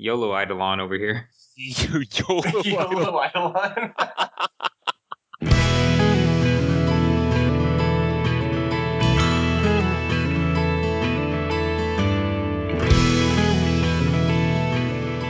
YOLO Eidolon over here. You YOLO. YOLO Eidolon.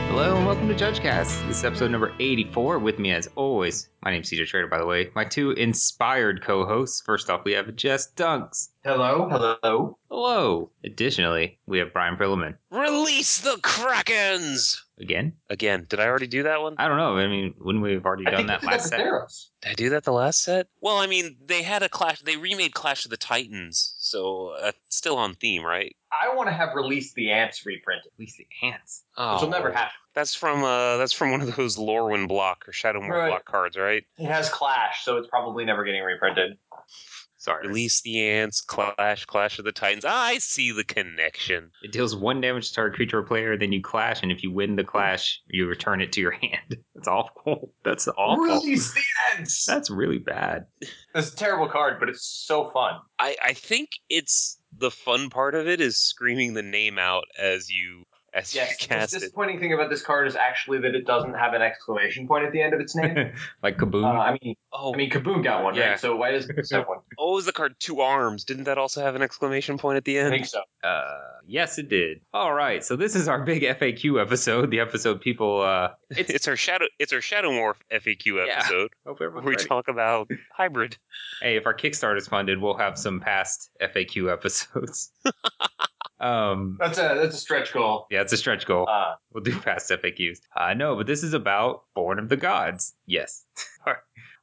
Hello and welcome to JudgeCast. This is episode number 84. With me, as always, my name's CJ Trader, by the way. My two inspired co hosts. First off, we have Jess Dunks. Hello. Hello. Hello. Additionally, we have Brian Prillaman. Release the Krakens! Again? Again, did I already do that one? I don't know. I mean, wouldn't we have already I done that that last set? Theros. Did I do that the last set? Well, I mean, they had a Clash. They remade Clash of the Titans, so uh, still on theme, right? I want to have released the ants reprinted, Release the ants. Oh, which will never happen. That's from uh, that's from one of those Lorwyn block or Shadowmoor Right. block cards, right? It has Clash, so it's probably never getting reprinted. Sorry. Release the ants, Clash, Clash of the Titans. I see the connection. It deals one damage to target creature or player, then you clash, and if you win the clash, you return it to your hand. That's awful. That's awful. Release the ants. That's really bad. That's a terrible card, but it's so fun. I I think it's the fun part of it is screaming the name out as you as Yes. you The cast it. disappointing thing about this card is actually that it doesn't have an exclamation point at the end of its name. like Kaboom. uh, I mean, Oh, I mean, Kaboom got one, Yeah. right? So why doesn't this have one? oh, was the card two arms? Didn't that also have an exclamation point at the end? I think so. Uh, yes, it did. All right, so this is our big FAQ episode. The episode people. Uh, it's, It's, our shadow. It's our Shadowmoor FAQ Yeah. episode hope where we ready. talk about hybrid. Hey, if our Kickstarter is funded, we'll have some past FAQ episodes. Um, That's a that's a stretch goal. yeah, it's a stretch goal. Uh, We'll do past FAQs. Uh, no, but this is about Born of the Gods. Yes.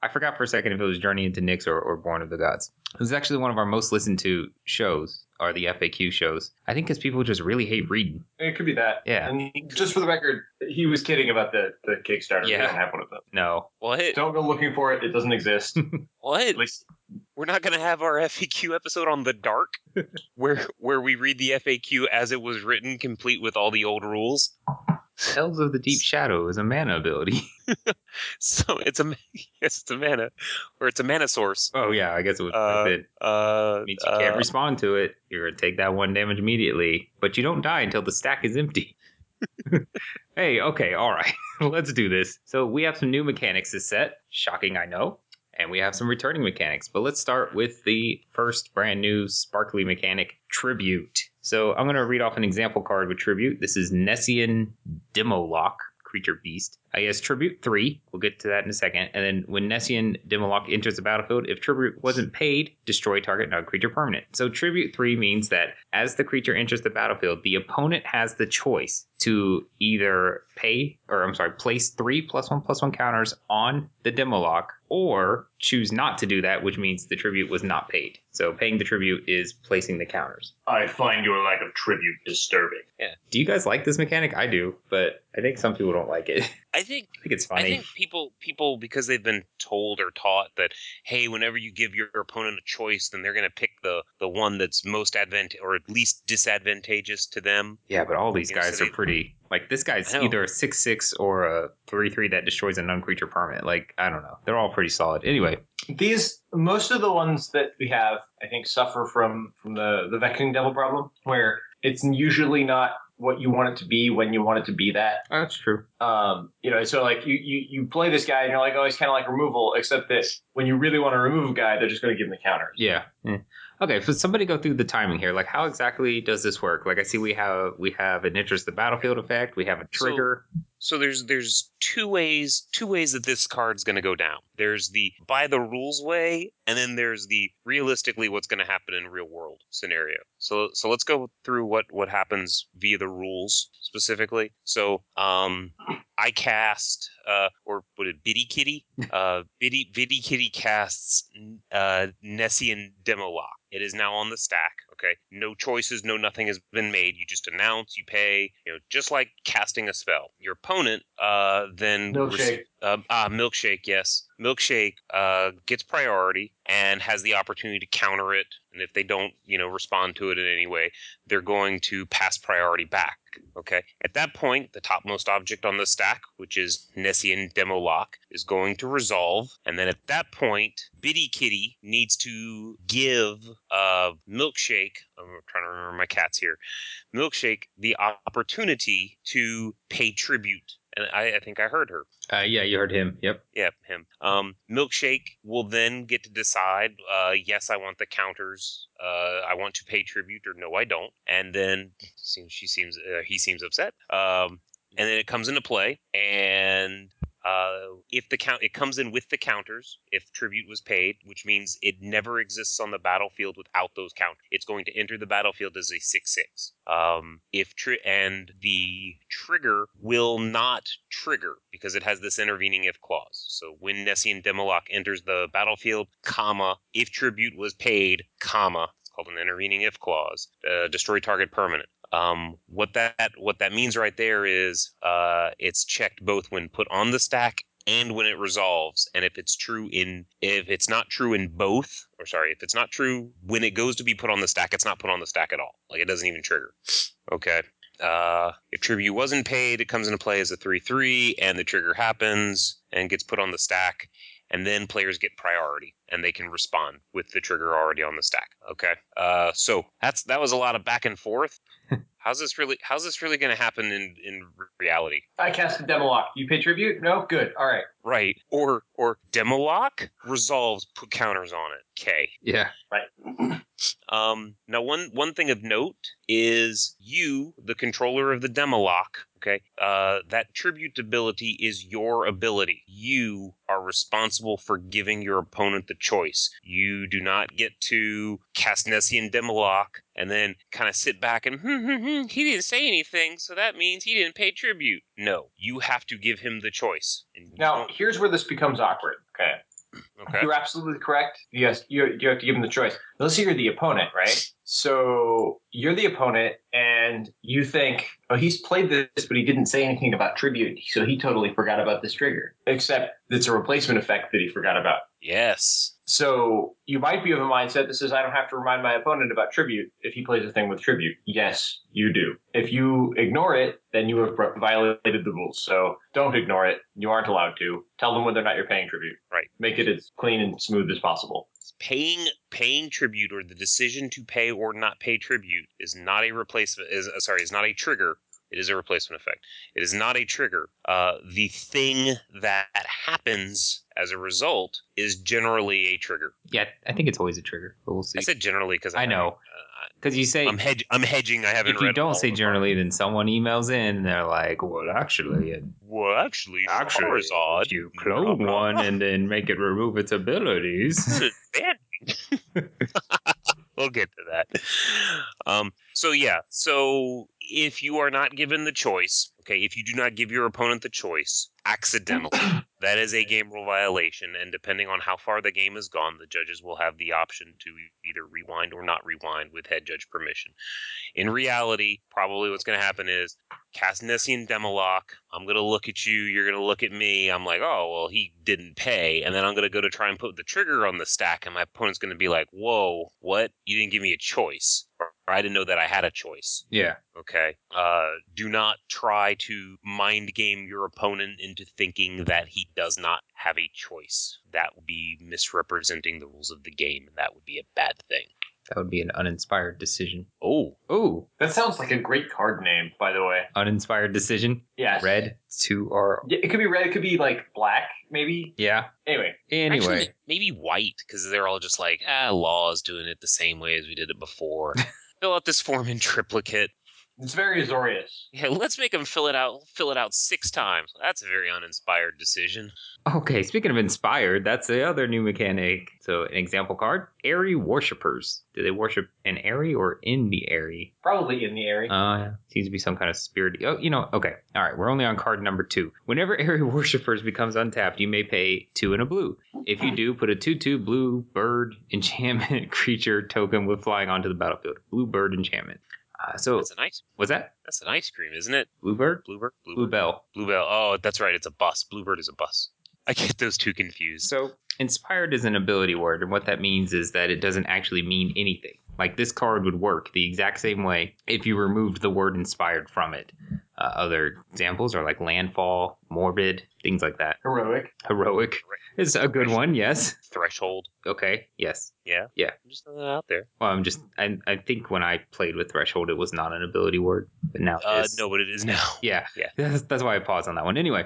I forgot for a second if it was Journey into Nyx or, or Born of the Gods. It was actually one of our most listened to shows, are the FAQ shows. I think because people just really hate reading. it could be that. Yeah. And just for the record, he was kidding about the the Kickstarter. Yeah. We don't have one of them. No. What? Don't go looking for it. It doesn't exist. What? At least We're not gonna have our FAQ episode on the dark, where where we read the FAQ as it was written, complete with all the old rules. Elves of the Deep Shadow is a mana ability. So it's a yes, it's a mana, or it's a mana source. oh, yeah, I guess it was Uh, worth it. Uh, means you can't uh, respond to it. You're gonna take that one damage immediately, but you don't die until the stack is empty. hey, okay, all right, let's do this. So we have some new mechanics to set. Shocking, I know. And we have some returning mechanics, but let's start with the first brand new sparkly mechanic, Tribute. So I'm going to read off an example card with Tribute. This is Nessian Demolok, creature beast. I guess Tribute 3. We'll get to that in a second. And then when Nessian Demolok enters the battlefield, if Tribute wasn't paid, destroy target non creature permanent. So Tribute 3 means that as the creature enters the battlefield, the opponent has the choice to either pay, or I'm sorry, place three plus one plus one counters on the Demolok, or choose not to do that, which means the tribute was not paid. So paying the tribute is placing the counters. I find your lack of tribute disturbing. Yeah. Do you guys like this mechanic? I do, but I think some people don't like it. I think I think it's I think people people because they've been told or taught that hey, whenever you give your opponent a choice, then they're going to pick the the one that's most advant or at least disadvantageous to them. yeah, but all these Yeah, guys so are they- pretty. Like this guy's either a six six or a three three that destroys a non creature permanent. Like I don't know, they're all pretty solid. Anyway, These most of the ones that we have, I think, suffer from from the the Vexing Devil problem, where it's usually not what you want it to be when you want it to be that. that's true. Um, you know, so like you, you you play this guy and you're like, oh, he's kind of like removal, except that when you really want to remove a guy, they're just going to give him the counter. Yeah. Yeah. Okay, so somebody go through the timing here. Like, how exactly does this work? Like, I see we have we have an interest the battlefield effect. We have a trigger. So there's there's two ways two ways that this card's going to go down. There's the by the rules way, and then there's the realistically what's going to happen in real world scenario. So so let's go through what what happens via the rules specifically. So um, I cast uh, or what it Biddy Kitty uh, Biddy Biddy Kitty casts uh, Nessian Demolok. It is now on the stack. Okay, no choices, no nothing has been made. You just announce, you pay. You know, just like casting a spell. Your opponent uh, then Milkshake. uh, ah, milkshake, yes. Milkshake uh, gets priority and has the opportunity to counter it. And if they don't, you know, respond to it in any way, they're going to pass priority back. Okay. At that point, the topmost object on the stack, which is Nessian Demolok, is going to resolve. And then at that point, Biddy Kitty needs to give uh, milkshake. I'm trying to remember my cats here. Milkshake the opportunity to pay tribute, and I, I think I heard her. Uh, yeah, you heard him. Yep. Yeah, him. Um, Milkshake will then get to decide. Uh, yes, I want the counters. Uh, I want to pay tribute, or no, I don't. And then seems she seems uh, he seems upset. Um, and then it comes into play, and uh, if the count it comes in with the counters if tribute was paid which means it never exists on the battlefield without those counters it's going to enter the battlefield as a 6-6 um, if tri- and the trigger will not trigger because it has this intervening if clause. So when Nessian Demolok enters the battlefield comma if tribute was paid comma it's called an intervening if clause uh, destroy target permanent um, what that what that means right there is uh, it's checked both when put on the stack and when it resolves. And if it's true in if it's not true in both, or sorry, if it's not true when it goes to be put on the stack, it's not put on the stack at all. Like it doesn't even trigger. Okay. Uh, if tribute wasn't paid, it comes into play as a three three, and the trigger happens and gets put on the stack. And then players get priority, and they can respond with the trigger already on the stack. Okay, uh, so that's that was a lot of back and forth. How's this really? How's this really going to happen in in reality? I cast a Demolok. You pay tribute? No? Good. All right. Right, or or Demolok resolves, put counters on it. Okay. Yeah. Right. Um, now, one one thing of note is you, the controller of the Demolok. Okay, uh, that tribute ability is your ability. You are responsible for giving your opponent the choice. You do not get to cast Nessian Demolok and then kind of sit back and hmm, hmm, hmm, he didn't say anything, so that means he didn't pay tribute. No, you have to give him the choice. Now, here's where this becomes awkward. Okay. okay, You're absolutely correct. Yes, you, you have to give him the choice. Let's say you're the opponent, right? So you're the opponent, and you think, oh, he's played this, but he didn't say anything about tribute, so he totally forgot about this trigger. Except it's a replacement effect that he forgot about. yes, So you might be of a mindset that says, I don't have to remind my opponent about tribute if he plays a thing with tribute. Yes, you do. If you ignore it, then you have violated the rules. So don't ignore it. You aren't allowed to. Tell them whether or not you're paying tribute. Right. Make it as clean and smooth as possible. paying paying tribute or the decision to pay or not pay tribute is not a replacement is uh, sorry is not a trigger it is a replacement effect it is not a trigger uh, the thing that happens as a result is generally a trigger Yeah, I think it's always a trigger, but we'll see. i said generally because I know. Because you say i'm hedge i'm hedging i haven't if you don't say generally, then someone emails in and they're like, "Well, actually, it, well actually actually, Charizard, you clone blah, one and then make it remove its abilities." We'll get to that. Um, so yeah, so if you are not given the choice, okay, if you do not give your opponent the choice accidentally, that is a game rule violation, and depending on how far the game has gone, the judges will have the option to either rewind or not rewind with head judge permission. In reality, probably what's going to happen is cast Nessian Demolok. I'm going to look at you. You're going to look at me. I'm like, oh, well, he didn't pay. And then I'm going to go to try and put the trigger on the stack. And my opponent's going to be like, whoa, what? You didn't give me a choice. Or I didn't know that I had a choice. yeah, Okay. Uh, do not try to mind game your opponent into thinking that he does not have a choice. That would be misrepresenting the rules of the game, and that would be a bad thing. that would be an uninspired decision. Oh, Oh, That sounds like a great card name, by the way. uninspired decision. Yes. Red two or Yeah, it could be red. It could be like black, maybe. yeah. Anyway, Anyway, Actually, maybe white because they're all just like, ah, law's doing it the same way as we did it before. Fill out this form in triplicate. It's very Azorius. Yeah, let's make them fill it out. Fill it out six times. That's a very uninspired decision. okay. Speaking of inspired, that's the other new mechanic. So, an example card: Aerie worshippers. Do they worship an Aerie or in the Aerie? Probably in the area. Uh, yeah. seems to be some kind of spirit. Oh, you know, okay. All right, we're only on card number two. Whenever Aerie Worshippers becomes untapped, you may pay two and a blue. If you do, put a 2 2 blue bird enchantment creature token with flying onto the battlefield. Blue bird enchantment. Uh, so, That's an ice. what's that? That's an ice cream, isn't it? Blue bird? Bluebird. Blue Bluebird. bell. Bluebell. Oh, that's right. It's a bus. Bluebird is a bus. I get those two confused. So, inspired is an ability word, and what that means is that it doesn't actually mean anything. Like this card would work the exact same way if you removed the word inspired from it. Uh, other examples are like landfall, morbid, things like that. Heroic. Heroic is a good one. Yes. Threshold. Okay. Yes. Yeah. Yeah. I'm just throwing that out there. Well, I'm just. I, I think when I played with threshold, it was not an ability word, but now it Uh, is. no, but it is now. Yeah. Yeah. That's, that's why I paused on that one. Anyway.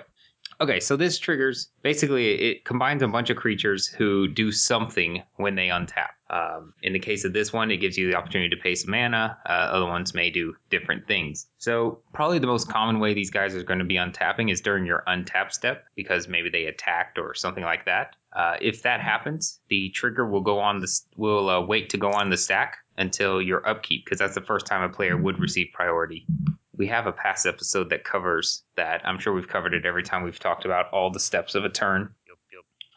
Okay, so this triggers basically it combines a bunch of creatures who do something when they untap. Um, in the case of this one, it gives you the opportunity to pay some mana. Uh, other ones may do different things. So probably the most common way these guys are going to be untapping is during your untap step because maybe they attacked or something like that. Uh, if that happens, the trigger will go on the will uh, wait to go on the stack until your upkeep because that's the first time a player would receive priority we have a past episode that covers that. I'm sure we've covered it every time we've talked about all the steps of a turn.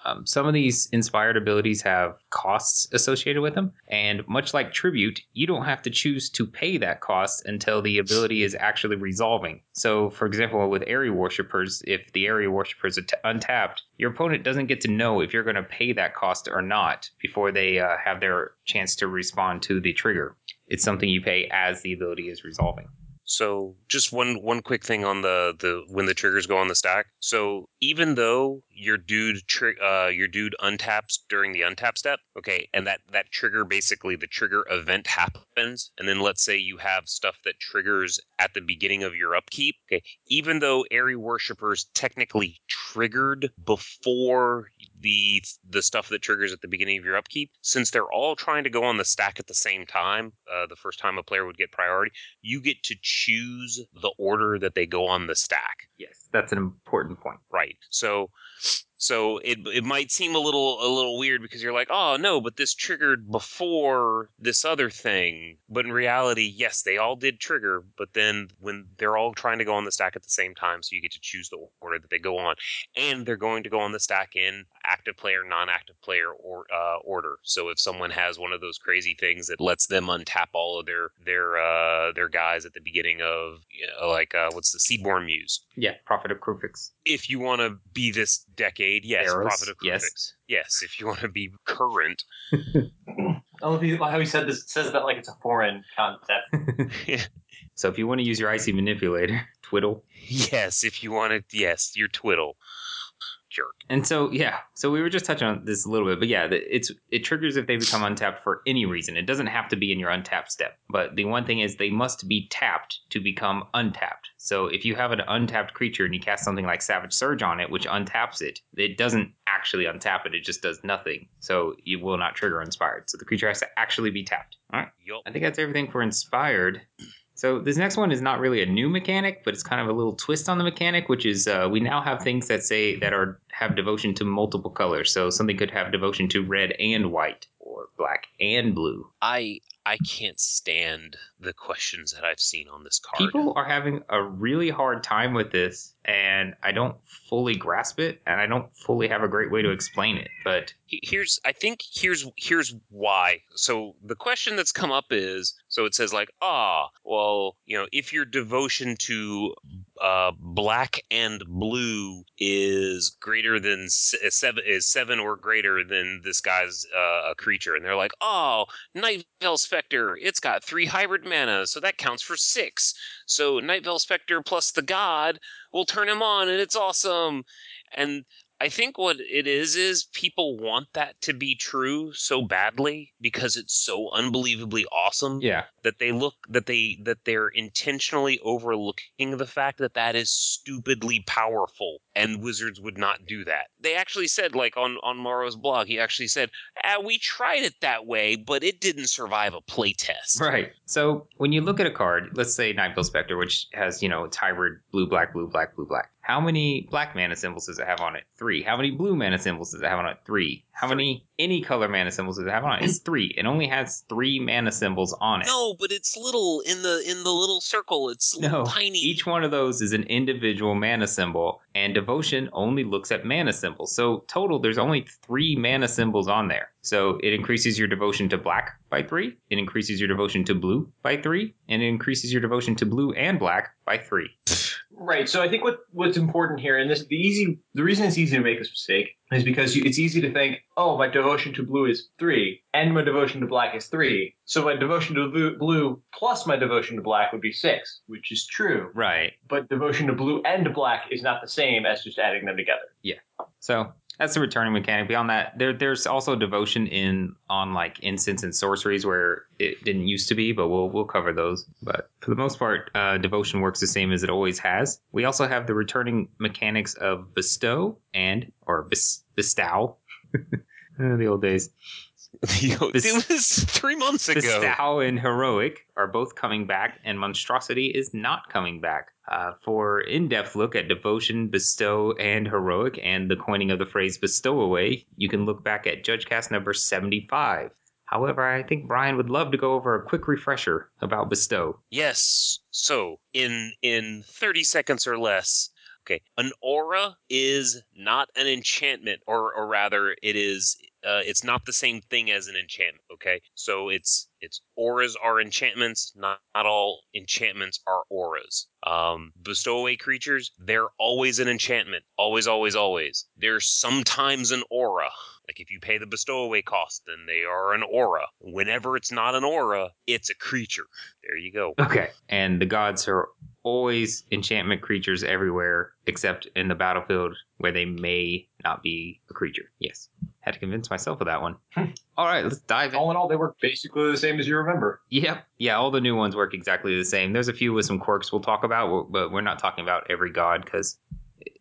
Um, some of these inspired abilities have costs associated with them, and much like tribute, you don't have to choose to pay that cost until the ability is actually resolving. So, for example, with Aerie worshippers, if the Aerie worshipper is at- untapped, your opponent doesn't get to know if you're going to pay that cost or not before they uh, have their chance to respond to the trigger. It's something you pay as the ability is resolving. So just one one quick thing on the the when the triggers go on the stack. So even though your dude tri- uh your dude untaps during the untap step, okay, and that that trigger basically the trigger event happens, and then let's say you have stuff that triggers at the beginning of your upkeep, okay, even though Aerie worshippers technically triggered before the the stuff that triggers at the beginning of your upkeep, since they're all trying to go on the stack at the same time, uh, the first time a player would get priority you get to choose the order that they go on the stack. Yes, that's an important point. Right. So so it it might seem a little a little weird because you're like, "Oh, no, but this triggered before this other thing." But in reality, yes, they all did trigger, but then when they're all trying to go on the stack at the same time, so you get to choose the order that they go on. And they're going to go on the stack in active player, non-active player or uh, order. So if someone has one of those crazy things that lets them untap all of their their uh, their guys at the beginning of you know, like uh, what's the Seedborn Muse? Yeah, Prophet of Kruphix. if you want to be this decade, yes, Eros, Prophet of yes. Kruphix. Yes, if you want to be current. I love how he said this says that like it's a foreign concept. So if you want to use your icy manipulator, twiddle. yes, if you want to, yes, your twiddle. Jerk. And so yeah, so we were just touching on this a little bit, but yeah, it's it triggers if they become untapped for any reason. It doesn't have to be in your untapped step, but the one thing is they must be tapped to become untapped. So if you have an untapped creature and you cast something like Savage Surge on it, which untaps it, it doesn't actually untap it; it just does nothing. So you will not trigger inspired. So the creature has to actually be tapped. All right. Yup. I think that's everything for inspired. So this next one is not really a new mechanic, but it's kind of a little twist on the mechanic, which is uh, we now have things that say that are have devotion to multiple colors. So something could have devotion to red and white, or black and blue. I I can't stand the questions that I've seen on this card. People are having a really hard time with this, and I don't fully grasp it, and I don't fully have a great way to explain it. But here's I think here's here's why. So the question that's come up is so it says like ah well you know if your devotion to uh, black and blue is greater than seven is seven or greater than this guy's uh, a creature and they're like oh Night Veil Spectre it's got three hybrid mana so that counts for six so Nightveil Spectre plus the god will turn him on and it's awesome. And I think what it is is people want that to be true so badly because it's so unbelievably awesome yeah, that they look that they that they're intentionally overlooking the fact that that is stupidly powerful and wizards would not do that. They actually said like on on Maro's blog he actually said, ah, "We tried it that way, but it didn't survive a playtest." right. So when you look at a card, let's say Nightveil Spectre, which has you know it's hybrid blue black blue black blue black. How many black mana symbols does it have on it? Three. How many blue mana symbols does it have on it? Three. How many any color mana symbols does it have on it? It's three. It only has three mana symbols on it. No, but it's little in the in the little circle. It's No, tiny. Each one of those is an individual mana symbol, and devotion only looks at mana symbols. So total, there's only three mana symbols on there. So it increases your devotion to black by three. It increases your devotion to blue by three, and it increases your devotion to blue and black by three. Right. So I think what what's important here, and this the easy the reason it's easy to make this mistake is because you, it's easy to think, oh, my devotion to blue is three, and my devotion to black is three. So my devotion to blue, blue plus my devotion to black would be six, which is true. Right. But devotion to blue and black is not the same as just adding them together. Yeah. So that's the returning mechanic. Beyond that, there there's also devotion in on like instants and sorceries where it didn't used to be, but we'll we'll cover those. But for the most part, uh, devotion works the same as it always has. We also have the returning mechanics of bestow and or bes, bestow. Uh, the old days. It was three months ago. Bestow and Heroic are both coming back, and Monstrosity is not coming back. Uh, for in-depth look at Devotion, Bestow, and Heroic, and the coining of the phrase "bestow away," you can look back at JudgeCast number seventy-five. However, I think Brian would love to go over a quick refresher about Bestow. Yes. So in in thirty seconds or less. Okay, an aura is not an enchantment, or or rather, it is. Uh, it's not the same thing as an enchantment. Okay, so it's it's auras are enchantments. Not not all enchantments are auras. Um, bestow away creatures, they're always an enchantment. Always, always, always. They're sometimes an aura. Like if you pay the bestowaway cost, then they are an aura. Whenever it's not an aura, it's a creature. There you go. Okay. And the gods are always enchantment creatures everywhere, except in the battlefield where they may not be a creature. Yes. Had to convince myself of that one. Hmm. all right, let's dive in. All in all, they work basically the same as you remember. Yep. Yeah, all the new ones work exactly the same. There's a few with some quirks we'll talk about, but we're not talking about every god because,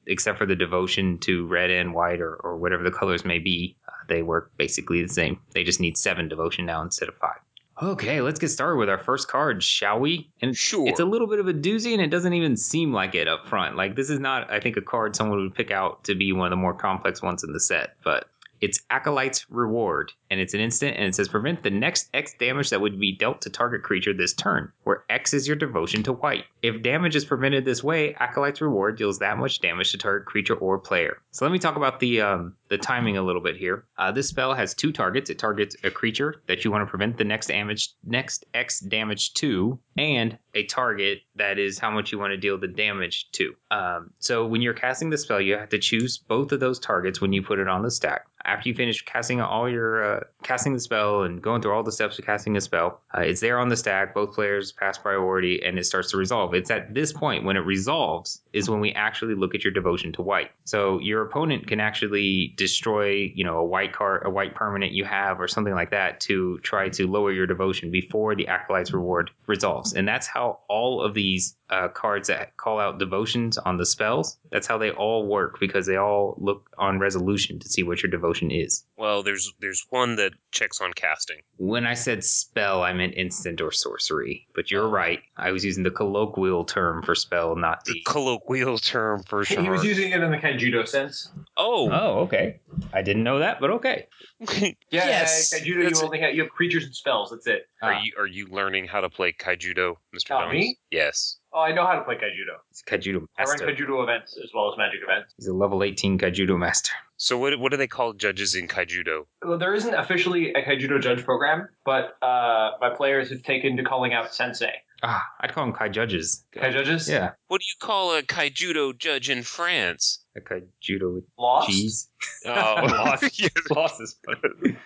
except for the devotion to red and white or, or whatever the colors may be, uh, they work basically the same. They just need seven devotion now instead of five. Okay, let's get started with our first card, shall we? And Sure. it's a little bit of a doozy, and it doesn't even seem like it up front. Like this is not, I think, a card someone would pick out to be one of the more complex ones in the set, but it's Acolyte's Reward, and it's an instant, and it says prevent the next X damage that would be dealt to target creature this turn, where X is your devotion to white. If damage is prevented this way, Acolyte's Reward deals that much damage to target creature or player. So let me talk about the um, the timing a little bit here. Uh, this spell has two targets. It targets a creature that you want to prevent the next damage, next X damage to, and a target that is how much you want to deal the damage to. Um, so when you're casting the spell, you have to choose both of those targets when you put it on the stack. After you finish casting all your uh, casting the spell and going through all the steps of casting a spell, uh, it's there on the stack. Both players pass priority, and it starts to resolve. It's at this point when it resolves is when we actually look at your devotion to white. So your opponent can actually destroy, you know, a white card, a white permanent you have, or something like that to try to lower your devotion before the acolyte's reward resolves. And that's how all of these uh, cards that call out devotions on the spells. That's how they all work because they all look on resolution to see what your devotion is. Well, there's there's one that checks on casting. When I said spell, I meant instant or sorcery. But you're right. I was using the colloquial term for spell, not The the. colloquial term for sure. He was using it in the Kaijudo sense. oh, Oh, okay. I didn't know that, but okay. Yeah, yes. Kaijudo, That's- you only have you have creatures and spells. That's it. Are Ah. you are you learning how to play Kaijudo, Mr. Oh, Jones? me? Yes. Oh, I know how to play Kaijudo. He's a Kaijudo master. I run master. Kaijudo events as well as magic events. He's a level 18 Kaijudo master. So what what do they call judges in Kaijudo? Well, there isn't officially a Kaijudo judge program, but uh, my players have taken to calling out sensei. Ah, I'd call them Kai Judges. Kai judges? Yeah, What do you call a Kaijudo judge in France? A judo with Lost? cheese. Oh, Lost. yes. Lost is funny.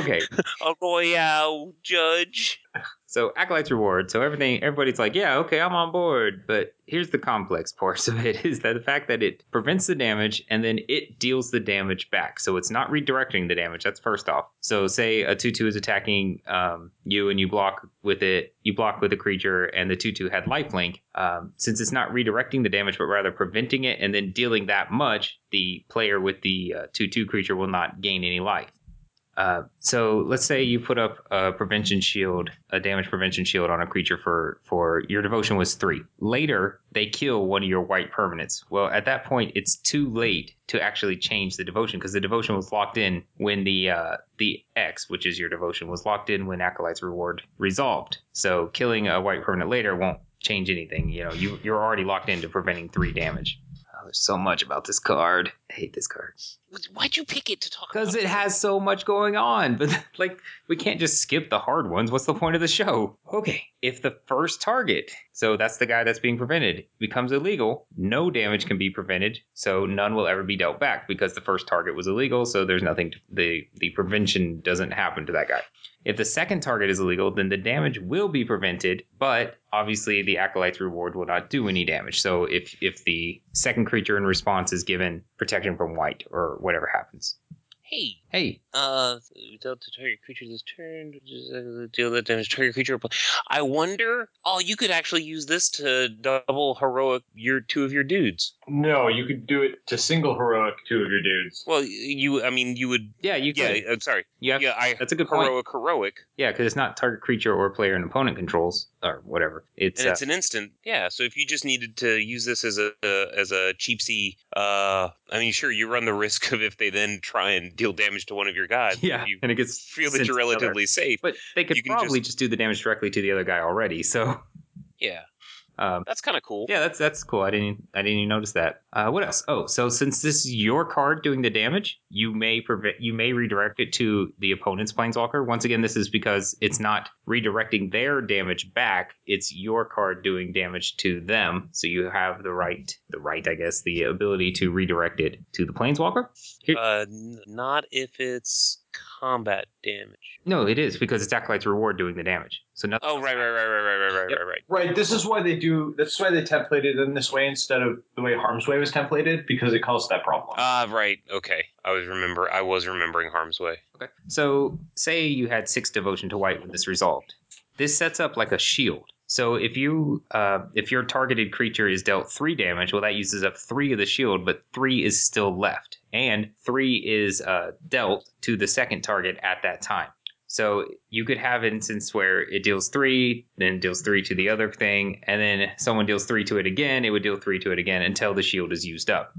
Okay, a royale judge. so Acolyte's Reward. So everything, everybody's like, yeah, okay, I'm on board. But here's the complex part of it is that the fact that it prevents the damage and then it deals the damage back. So it's not redirecting the damage. That's first off. So say a 2 2 is attacking um, you and you block with it, you block with a creature, and the 2 2 had lifelink. Um, since it's not redirecting the damage, but rather preventing it and then dealing that much, the player with the 2 2 creature will not gain any life. Uh, so let's say you put up a prevention shield, a damage prevention shield on a creature for for your devotion was three. Later, they kill one of your white permanents. Well, at that point, it's too late to actually change the devotion because the devotion was locked in when the uh, the X, which is your devotion, was locked in when Acolyte's reward resolved. So killing a white permanent later won't change anything. You know, you you're already locked into preventing three damage. Oh, there's so much about this card. I hate this card. Why'd you pick it to talk Because about? it Because it has so much going on. But like, we can't just skip the hard ones. What's the point of the show? Okay, if the first target, so that's the guy that's being prevented, becomes illegal, no damage can be prevented, so none will ever be dealt back because the first target was illegal, so there's nothing to, the the prevention doesn't happen to that guy. If the second target is illegal, then the damage hmm. will be prevented, but obviously the acolyte's reward will not do any damage. So if if the second creature in response is given protection from white or whatever happens. Hey, Hey, uh, dealt to target creature this turn. just, uh, Deal that damage to target creature. I wonder. Oh, you could actually use this to double heroic your two of your dudes. No, you could do it to single heroic two of your dudes. Well, you. I mean, you would. yeah, you Yeah, could. I'm sorry. You have, Yeah, I that's a good point. heroic heroic, Yeah, because it's not target creature or player and opponent controls or whatever. It's, and uh, it's an instant. Yeah. So if you just needed to use this as a, a as a cheapsy, uh, I mean, sure, you run the risk of if they then try and deal damage to one of your guys. yeah, You and it gets feel that you're relatively safe. But they could you can probably just... do the damage directly to the other guy already. So, Yeah, um, that's kind of cool. yeah, that's that's cool. I didn't I didn't even notice that. Uh, what else? Oh, so since this is your card doing the damage, you may prevent you may redirect it to the opponent's planeswalker. Once again, this is because it's not redirecting their damage back. It's your card doing damage to them. So you have the right the right, I guess, the ability to redirect it to the planeswalker. Here- Uh, n- not if it's combat damage. no, it is because it's acolyte's reward doing the damage. So nothing. Oh, right, right, right, right, right, right, right, Yep. right, right. Right. This is why they do. That's why they templated it in this way instead of the way Harm's Way was templated because it caused that problem. Ah, right. Okay, I was remember. I was remembering Harm's Way. Okay. So, say you had six devotion to white when this resolved. This sets up like a shield. So if you uh, if your targeted creature is dealt three damage, well, that uses up three of the shield, but three is still left, and three is uh, dealt to the second target at that time. So you could have an instance where it deals three, then deals three to the other thing, and then someone deals three to it again. It would deal three to it again until the shield is used up.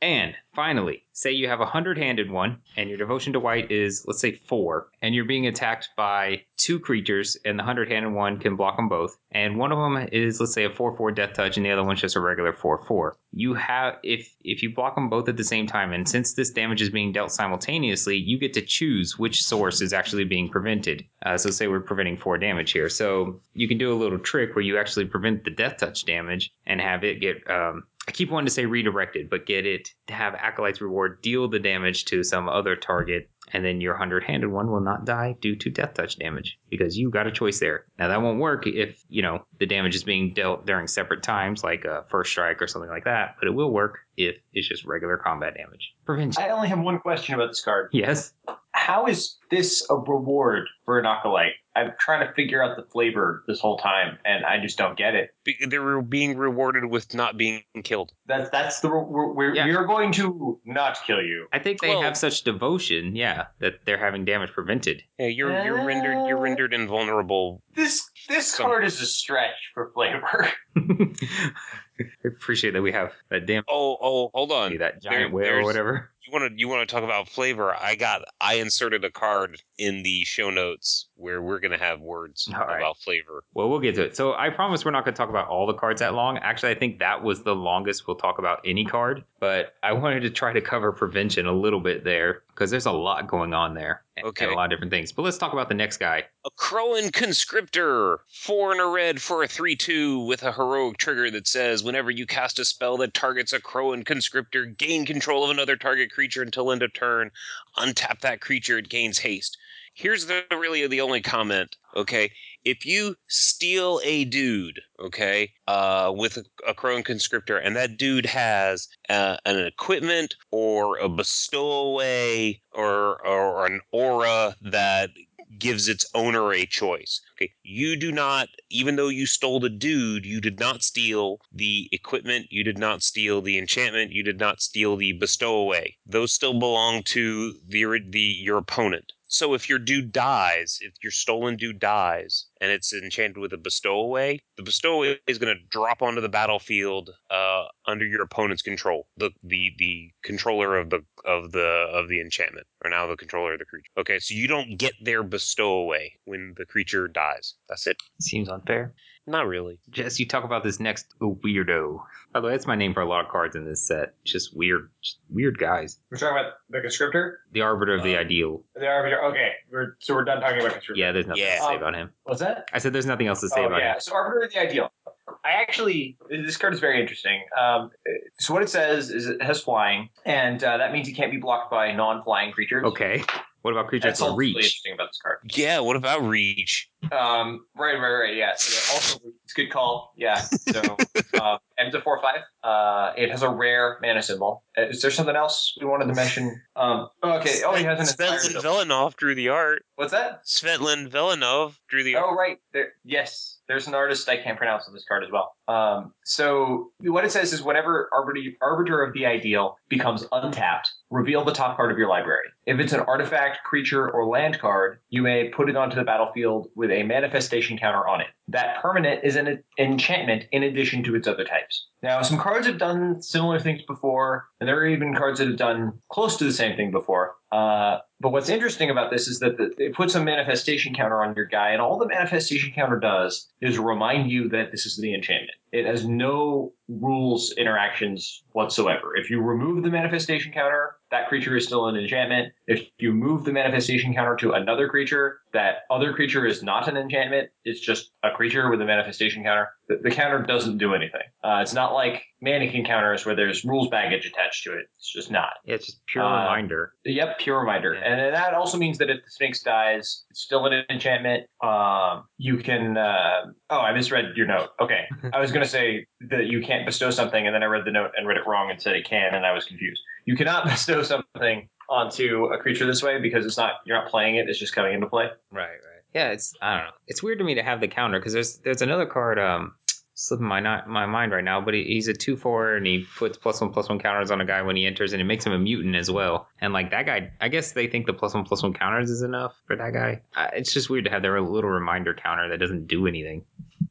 And finally, say you have a hundred handed one, and your devotion to white is, let's say, four, and you're being attacked by two creatures, and the hundred handed one can block them both. And one of them is, let's say, a 4 4 death touch, and the other one's just a regular 4 4. You have, if if you block them both at the same time, and since this damage is being dealt simultaneously, you get to choose which source is actually being prevented. Uh, so, say we're preventing four damage here. So, you can do a little trick where you actually prevent the death touch damage and have it get um, I keep wanting to say redirected, but get it to have Acolyte's Reward deal the damage to some other target, and then your 100 handed one will not die due to death touch damage because you got a choice there. Now, that won't work if, you know, the damage is being dealt during separate times, like a first strike or something like that, but it will work if it's just regular combat damage. Prevention. I only have one question about this card. Yes. How is this a reward for an acolyte? I'm trying to figure out the flavor this whole time, and I just don't get it. Be- they're being rewarded with not being killed. That's that's the we're, we're, Yeah. we're going to not kill you. I think they Well- have such devotion, yeah, that they're having damage prevented. Yeah, you're you're rendered you're rendered invulnerable. This this Some- card is a stretch for flavor. I appreciate that we have that damn Oh oh, hold on. that giant There- whale or whatever. You want to you want to talk about flavor? I got I inserted a card in the show notes where we're gonna have words All right. about flavor. Well, we'll get to it. So I promise we're not going to talk about all the cards that long. Actually, I think that was the longest we'll talk about any card. But I wanted to try to cover prevention a little bit there because there's a lot going on there and, Okay. and a lot of different things. But let's talk about the next guy. Akroan Conscriptor, four and a red for a three-two with a heroic trigger that says whenever you cast a spell that targets Akroan Conscriptor, gain control of another target creature until end of turn. Untap that creature; it gains haste. Here's the really the only comment. Okay, if you steal a dude, okay, uh, with a, Akroan Conscriptor, and that dude has uh, an equipment or a bestowaway or or an aura that gives its owner a choice. Okay, you do not, even though you stole the dude, you did not steal the equipment, you did not steal the enchantment, you did not steal the bestowaway. Those still belong to the the your opponent. So if your dude dies, if your stolen dude dies, and it's enchanted with a bestowaway, the bestowaway is going to drop onto the battlefield uh, under your opponent's control. The the the controller of the of the of the enchantment, or now the controller of the creature. Okay, so you don't get their bestowaway when the creature dies. That's it. Seems unfair. Not really. Jess, you talk about this next weirdo. By the way, that's my name for a lot of cards in this set. Just weird, just weird guys. We're talking about the conscriptor, The Arbiter of the Uh, Ideal. the arbiter. Okay, we're so we're done talking about conscriptor. Yeah, there's nothing Yeah. to say Um, about him. What's that? I said there's nothing else to say oh, about yeah. him. So arbiter of the ideal. I actually this card is very interesting. Um, so what it says is it has flying, and uh, that means it can't be blocked by non-flying creatures. Okay. What about creatures That's with what's really reach? interesting about this card. Yeah. What about reach? Um, right, right, right. Yeah. So also, it's a good call. Yeah. So, uh, ends at four five. Uh, it has a rare mana symbol. Uh, Is there something else we wanted to mention? Um, okay. Oh, he has an entire. Svetlin Velinov drew the art. What's that? Svetlin Velinov drew the art. Oh, right. There. Yes. There's an artist I can't pronounce on this card as well. Um, so what it says is whenever arbiter, arbiter of the ideal becomes untapped, reveal the top card of your library. If it's an artifact, creature, or land card, you may put it onto the battlefield with a manifestation counter on it. That permanent is an enchantment in addition to its other types. Now, some cards have done similar things before, and there are even cards that have done close to the same thing before. Uh, but what's interesting about this is that the, it puts a manifestation counter on your guy, and all the manifestation counter does is remind you that this is the enchantment. It has no rules interactions whatsoever. If you remove the manifestation counter, that creature is still an enchantment. If you move the manifestation counter to another creature, that other creature is not an enchantment. It's just a creature with a manifestation counter. The, the counter doesn't do anything. Uh, it's not like mannequin counters where there's rules baggage attached to it. It's just not. Yeah, it's just pure Uh, reminder. Yep, pure reminder. Yeah. And that also means that if the Sphinx dies, it's still an enchantment. Um, you can. Uh, oh, I misread your note. Okay, I was going to say that you can't bestow something, and then I read the note and read it wrong and said it can, and I was confused. You cannot bestow something onto a creature this way because it's not you're not playing it; it's just coming into play. Right, right. Yeah, it's I don't know. It's weird to me to have the counter because there's there's another card um slipping my not my mind right now, but he, he's a two four and he puts plus one plus one counters on a guy when he enters and it makes him a mutant as well. And like that guy, I guess they think the plus one plus one counters is enough for that guy. Uh, it's just weird to have their little reminder counter that doesn't do anything.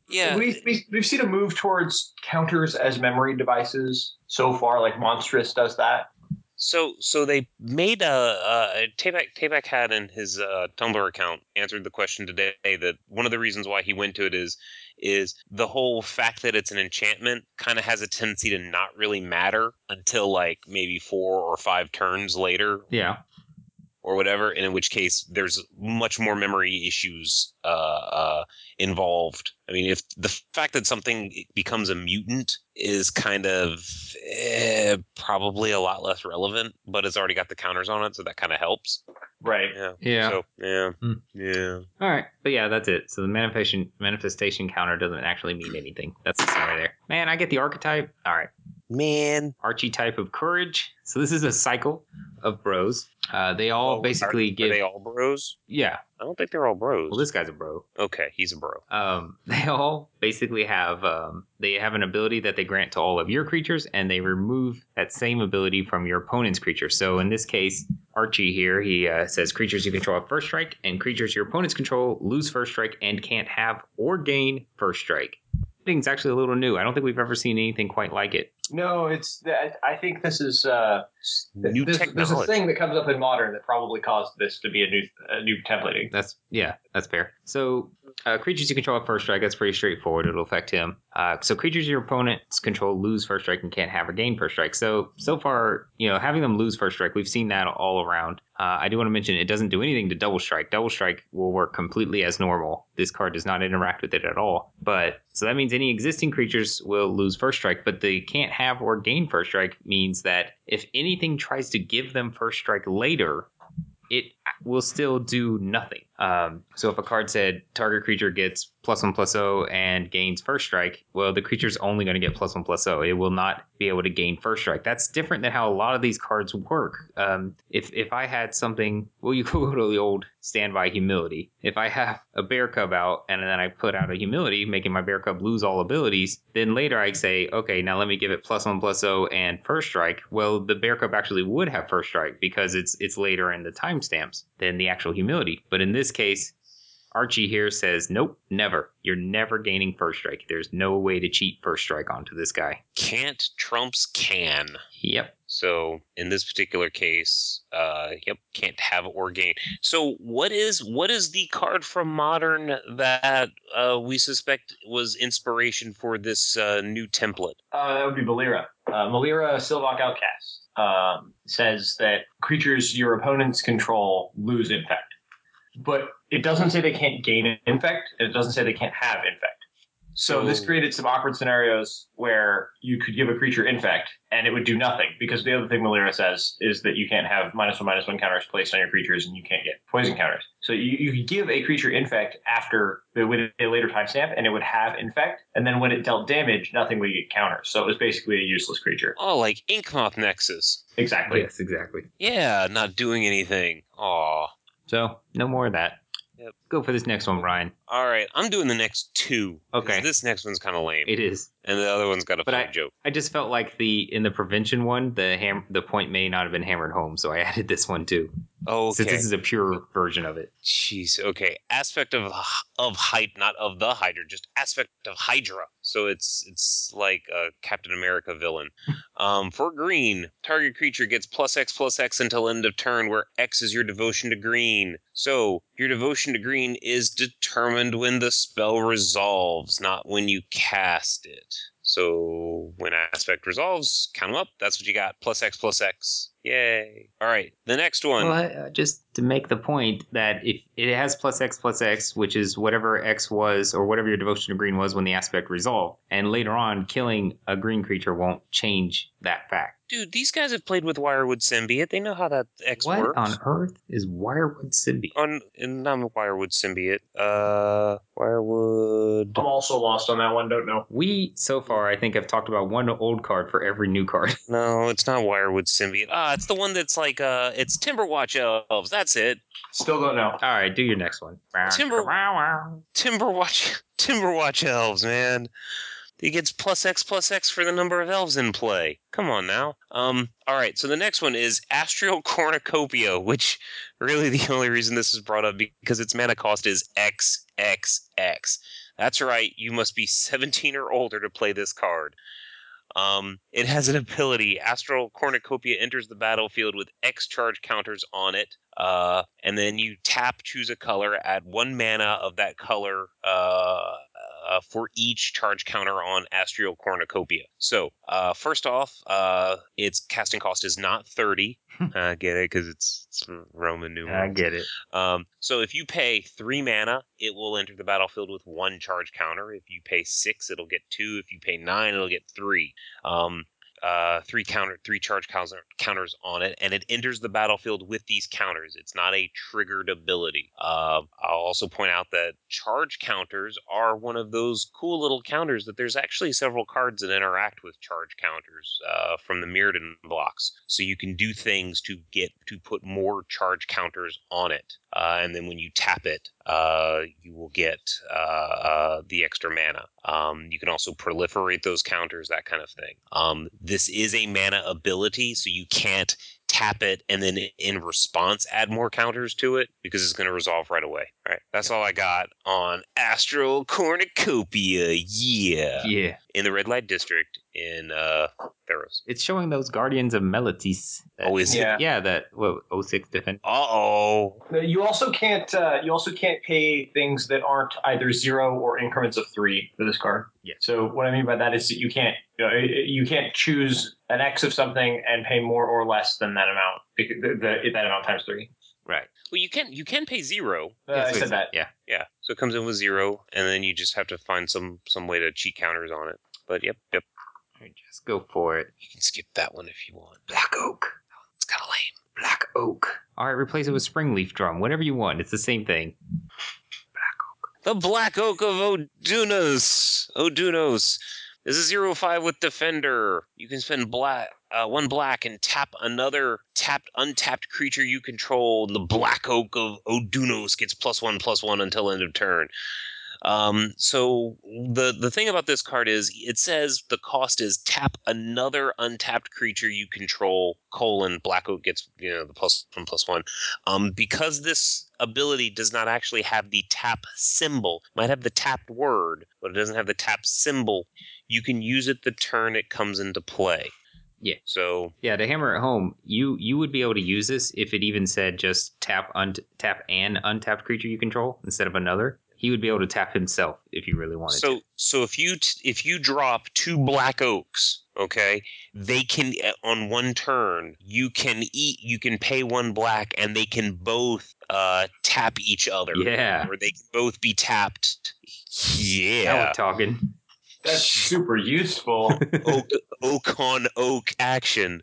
Yeah. We, we, we've seen a move towards counters as memory devices so far. Like Monstrous does that. So so they made a uh, Tabak Tabak had in his uh, Tumblr account answered the question today that one of the reasons why he went to it is is the whole fact that it's an enchantment kind of has a tendency to not really matter until like maybe four or five turns later Yeah, or whatever, and in which case there's much more memory issues uh, uh, involved. I mean, if the fact that something becomes a mutant is kind of eh, probably a lot less relevant, but it's already got the counters on it, so that kind of helps. Right. Yeah. yeah. So yeah, Hmm. yeah. All right, but yeah, that's it. So the manifestation manifestation counter doesn't actually mean anything. That's the summary there. Man, I get the archetype. All right, Man, archetype of courage. So this is a cycle of bros. Uh, they all Oh, basically are, give. Are they all bros? yeah. I don't think they're all bros. Well, this guy's a bro. okay, he's a bro. Um, they all basically have um, they have an ability that they grant to all of your creatures, and they remove that same ability from your opponent's creature. So in this case, Archie here, he uh, says creatures you control have first strike, and creatures your opponents control lose first strike and can't have or gain first strike. I think it's actually a little new. I don't think we've ever seen anything quite like it. No, it's that. I think this is uh, New there's, There's a thing that comes up in modern that probably caused this to be a new a new templating. That's yeah, that's fair. So uh, creatures you control have first strike. That's pretty straightforward. It'll affect him. Uh, so creatures your opponents control lose first strike and can't have or gain first strike. So so far, you know, having them lose first strike, we've seen that all around. Uh, I do want to mention it doesn't do anything to double strike. Double strike will work completely as normal. This card does not interact with it at all. But so that means any existing creatures will lose first strike, but they can't have or gain first strike means that if anything tries to give them first strike later, it will still do nothing. Um, so if a card said target creature gets plus one plus O and gains first strike, well, the creature's only going to get plus one plus O. It will not be able to gain first strike. That's different than how a lot of these cards work. Um, if if I had something, well, you go to the old standby humility. If I have a bear cub out and then I put out a humility, making my bear cub lose all abilities, then later I say, okay, now let me give it plus one plus O and first strike. Well, the bear cub actually would have first strike because it's it's later in the timestamps than the actual humility. But in this case, Archie here says, nope, never. You're never gaining first strike. There's no way to cheat first strike onto this guy. Can't trumps can. Yep. So in this particular case, uh, yep, can't have or gain. So what is what is the card from Modern that uh, we suspect was inspiration for this uh, new template? Uh, that would be Melira. Uh, Melira Sylvok Outcast um, says that creatures your opponents control lose infect. But it doesn't say they can't gain infect, and it doesn't say they can't have infect. So this created some awkward scenarios where you could give a creature infect and it would do nothing because the other thing Melira says is that you can't have minus one minus one counters placed on your creatures and you can't get poison counters. So you, you could give a creature infect after with a later timestamp and it would have infect, and then when it dealt damage, nothing would get counters. So it was basically a useless creature. Oh, like Inkmoth Nexus. Exactly. Yes, exactly. Yeah, not doing anything. Aw. So no more of that. Yep. Go for this next one, Ryan. All right, I'm doing the next two. Okay. This next one's kind of lame, It is. and the other one's got a But funny I- joke. I just felt like the in the prevention one, the ham the point may not have been hammered home, so I added this one too. Okay. Since this is a pure version of it. Jeez. Okay. Aspect of of Hydra, not of the Hydra, just aspect of Hydra. So it's it's like a Captain America villain. um, for green, target creature gets plus X plus X until end of turn, where X is your devotion to green. So your devotion to green is determined when the spell resolves, not when you cast it. So when aspect resolves, count them up. That's what you got. Plus X plus X. Yay. All right. The next one. Well, uh, just to make the point that if it has plus X plus X, which is whatever X was or whatever your devotion to green was when the aspect resolved, and later on killing a green creature won't change that fact. Dude, these guys have played with Wirewood Symbiote. They know how that X what works. on earth is Wirewood Symbiote? On and not Wirewood Symbiote. Uh, Wirewood. I'm also lost on that one. Don't know. We so far, I think, have talked about one old card for every new card. No, it's not Wirewood Symbiote. Ah, it's the one that's like uh, it's Timberwatch elves. That's it. Still don't know. All right, do your next one. Timber- Wow, wow. Timberwatch. Timberwatch elves, man. He gets plus X plus X for the number of elves in play. Come on now. Um. All right. So the next one is Astral Cornucopia, which really the only reason this is brought up because its mana cost is X X X. That's right. You must be 17 or older to play this card. Um, it has an ability. Astral Cornucopia enters the battlefield with X charge counters on it. Uh, and then you tap, choose a color, add one mana of that color uh, uh, for each charge counter on Astral Cornucopia. So, uh, first off, uh, its casting cost is not 30. I get it because it's, it's Roman numerals. I get it. Um, so if you pay three mana, it will enter the battlefield with one charge counter. If you pay six, it'll get two. If you pay nine, it'll get three. Um, uh, three counter, three charge counter, counters on it, and it enters the battlefield with these counters. It's not a triggered ability. Uh, I'll also point out that charge counters are one of those cool little counters that there's actually several cards that interact with charge counters uh, from the Mirrodin blocks. So you can do things to get to put more charge counters on it. Uh, and then when you tap it, uh, you will get uh, uh, the extra mana. Um, you can also proliferate those counters, that kind of thing. Um, this is a mana ability, so you can't tap it and then in response add more counters to it because it's going to resolve right away. All right, that's all I got on Astral Cornucopia. Yeah, Yeah, in the red light district in uh, Theros. it's showing those Guardians of Meletis. that- Oh, is it? Yeah. yeah, that what 06 defense. Uh oh. You also can't. Uh, you also can't pay things that aren't either zero or increments of three for this card. Yeah. So what I mean by that is that you can't. You, know, you can't choose an X of something and pay more or less than that amount. The, the, that amount times three. Right. Well, you can you can pay zero. Uh, Yeah, I said that. Yeah. Yeah, so it comes in with zero, and then you just have to find some some way to cheat counters on it. But yep, yep. All right, just go for it. You can skip that one if you want. Black Oak. It's kind of lame. Black Oak. All right, replace it with Springleaf Drum. Whatever you want. It's the same thing. Black oak. The Black Oak of Odunos. Odunos. This is zero five with Defender. You can spend black uh, one black and tap another tapped untapped creature you control. The Black Oak of Odunos gets plus one plus one until end of turn. Um, so the the thing about this card is it says the cost is tap another untapped creature you control. Colon Black Oak gets you know the plus one plus one. Um, because this ability does not actually have the tap symbol, might have the tapped word, but it doesn't have the tap symbol. You can use it the turn it comes into play. Yeah. So Yeah, to hammer it home, you you would be able to use this if it even said just tap un- tap an untapped creature you control instead of another. He would be able to tap himself if you really wanted so to. so if you t- if you drop two black oaks, okay, they can uh, on one turn you can eat you can pay one black and they can both uh tap each other. Yeah. Or they can both be tapped. Now Yeah. we're talking. That's super useful. oak oak on oak action.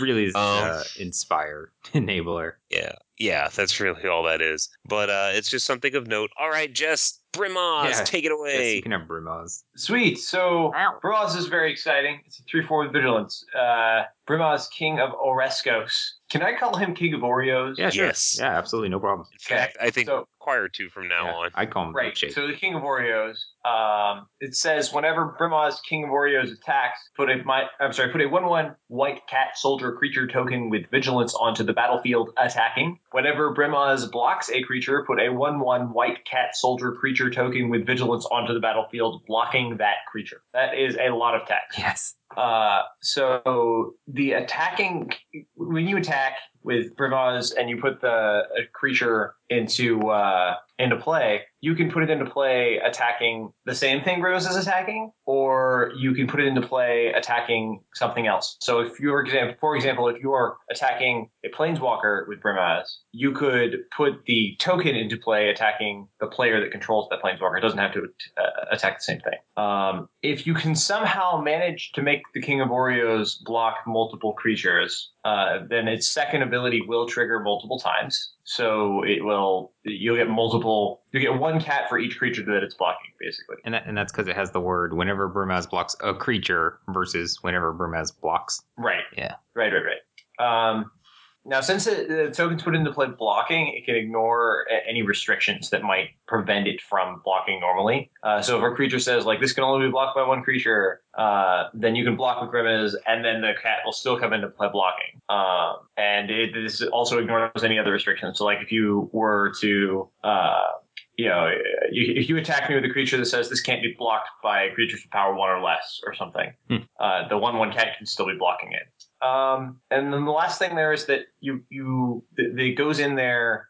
really is, Um, uh, inspire enabler. Yeah. Yeah, that's really all that is. But uh it's just something of note. All right, Jess, Brimaz, Yeah. take it Yes, away. you can have Brimaz. Sweet. So Wow. Brimaz is very exciting. It's a three four with vigilance. Uh, Brimaz, King of Oreskos. Can I call him King of Oreos? Yeah, sure. Yes. Yeah, absolutely, no problem. In fact, I think so- required to from now Yeah, on. I call him Right. Milkshake. So the King of Oreos. Um, it says whenever Brimaz, King of Oreos attacks, put a my I'm sorry, put a one one white cat soldier creature token with vigilance onto the battlefield attacking. Whenever Brimaz blocks a creature, put a one one white cat soldier creature token with vigilance onto the battlefield, blocking that creature. That is a lot of text. yes. Uh, so the attacking when you attack with Brimaz and you put the creature into uh, into play, you can put it into play attacking the same thing Brimaz is attacking, or you can put it into play attacking something else. So if you're example, for example, if you're attacking a planeswalker with Brimaz, you could put the token into play attacking the player that controls that planeswalker. It doesn't have to uh, attack the same thing. Um, if you can somehow manage to make the King of Oreos block multiple creatures, uh, then its second ability will trigger multiple times. So it will you'll get multiple you get one cat for each creature that it's blocking, basically. And that, and that's because it has the word whenever Brimaz blocks a creature versus whenever Brimaz blocks. Right. Yeah. Right. Right. Right. Um, now, since it, the token's put into play blocking, it can ignore any restrictions that might prevent it from blocking normally. Uh, so if a creature says like this can only be blocked by one creature, uh, then you can block with Brimaz, and then the cat will still come into play blocking. Um, and it this also ignores any other restrictions. So like if you were to uh, you know, you, if you attack me with a creature that says this can't be blocked by creatures with power one or less or something, Hmm. uh, the one one cat can still be blocking it. Um, and then the last thing there is that you you th- it goes in there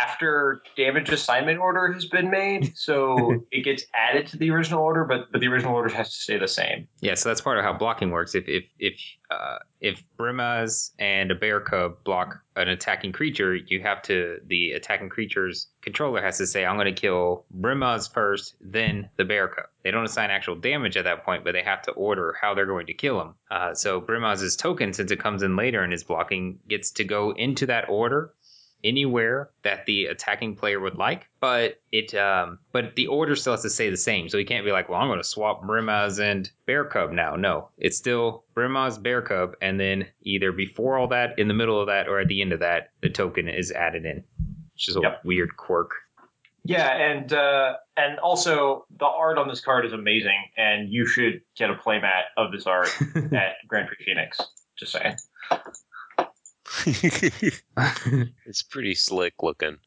after damage assignment order has been made, so it gets added to the original order, but but the original order has to stay the same. Yeah, so that's part of how blocking works. If if if uh, if Brimaz and a bear cub block an attacking creature, you have to the attacking creature's controller has to say, "I'm going to kill Brimaz first, then the bear cub." They don't assign actual damage at that point, but they have to order how they're going to kill him. Uh, so Brimaz's token, since it comes in later and is blocking, gets to go into that order anywhere that the attacking player would like, but it um but the order still has to stay the same. So he can't be like, well, I'm going to swap Brimaz and Bear Cub now. No, it's still Brimaz, Bear Cub, and then either before all that, in the middle of that, or at the end of that, the token is added in. Which is a Yep. weird quirk. Yeah, and uh, and also the art on this card is amazing, and you should get a playmat of this art at Grand Prix Phoenix. Just saying. it's pretty slick looking.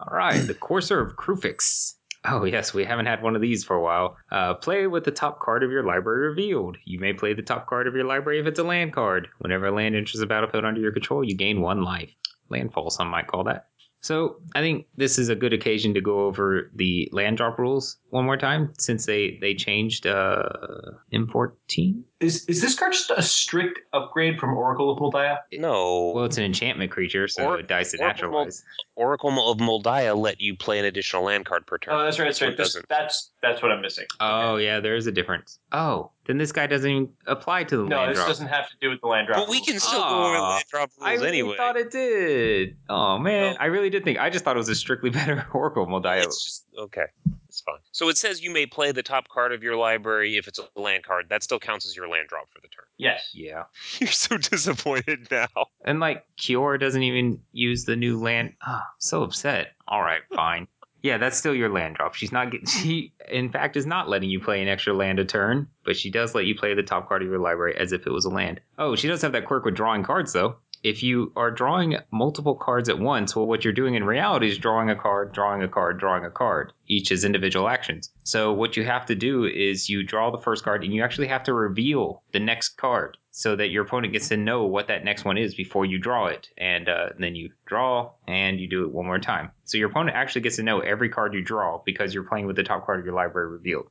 All right, the Courser of Kruphix. Oh, yes, we haven't had one of these for a while. Uh, play with the top card of your library revealed. You may play the top card of your library if it's a land card. Whenever a land enters the battlefield under your control, you gain one life. Landfall, some might call that. So, I think this is a good occasion to go over the land drop rules one more time since they, they changed uh, M14. Is is this card just a strict upgrade from Oracle of Mul Daya? No. Well, it's an enchantment creature, so Or- it dies to or natural Mold- Oracle of Mul Daya let you play an additional land card per turn. Oh, that's right. That's right. This, that's that's what I'm missing. Oh, yeah, there is a difference. Oh, then this guy doesn't even apply to the No, land drop. No, this doesn't have to do with the land drop. but we can still go over Aw, ah, land drop rules I really anyway. thought it did. Oh man, No. I really did think. I just thought it was a strictly better Oracle Mul Daya. It's just okay. It's fine. So it says you may play the top card of your library if it's a land card. That still counts as your land drop for the turn. Yes. Yeah, You're so disappointed now. and like Kiora doesn't even use the new land. Oh, I'm so upset. All right, fine. Yeah, that's still your land drop. She's not. Get, she, in fact, is not letting you play an extra land a turn, but she does let you play the top card of your library as if it was a land. Oh, she does have that quirk with drawing cards though. If you are drawing multiple cards at once, well, what you're doing in reality is drawing a card, drawing a card, drawing a card, each as individual actions. So, what you have to do is you draw the first card and you actually have to reveal the next card so that your opponent gets to know what that next one is before you draw it. And uh, then you draw and you do it one more time. So, your opponent actually gets to know every card you draw because you're playing with the top card of your library revealed.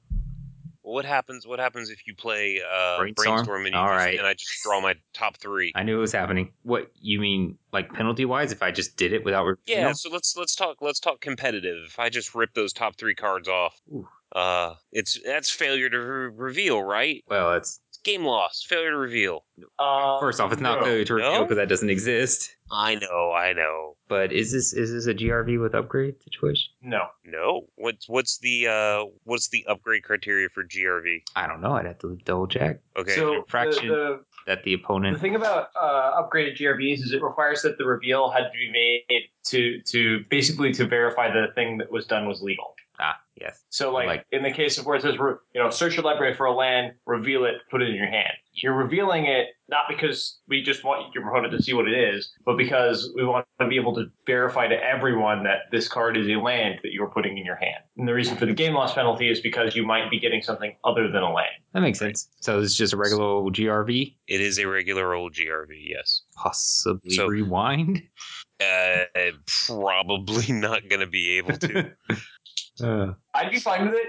What happens? What happens if you play uh, Brainstorm? brainstorm, and, you All just, right. and I just draw my top three? I knew it was happening. What you mean, like penalty wise, if I just did it without Yeah, them? so let's let's talk let's talk competitive. If I just rip those top three cards off, Ooh. uh, it's that's failure to re- reveal, right? Well, It's game loss, failure to reveal. Uh, first off, it's not no. failure to reveal No? because that doesn't exist. I know, I know. But is this is this a GRV with upgrade to situation? No. No, what's what's the uh what's the upgrade criteria for GRV? I don't know. I'd have to double check Okay, so fraction. The, the, that the opponent. the thing about uh, upgraded GRVs is it requires that the reveal had to be made to to basically to verify that the thing that was done was legal. Ah, yes. So, like, Like- in the case of where it says, you know, search your library for a land, reveal it, put it in your hand. You're revealing it not because we just want your opponent to see what it is, but because we want to be able to verify to everyone that this card is a land that you're putting in your hand. And the reason for the game loss penalty is because you might be getting something other than a land. That makes sense. So it's just a regular old GRV, it is a regular old GRV. Yes. possibly So- rewind. Uh, probably not going to be able to. Uh, I'd be fine with it.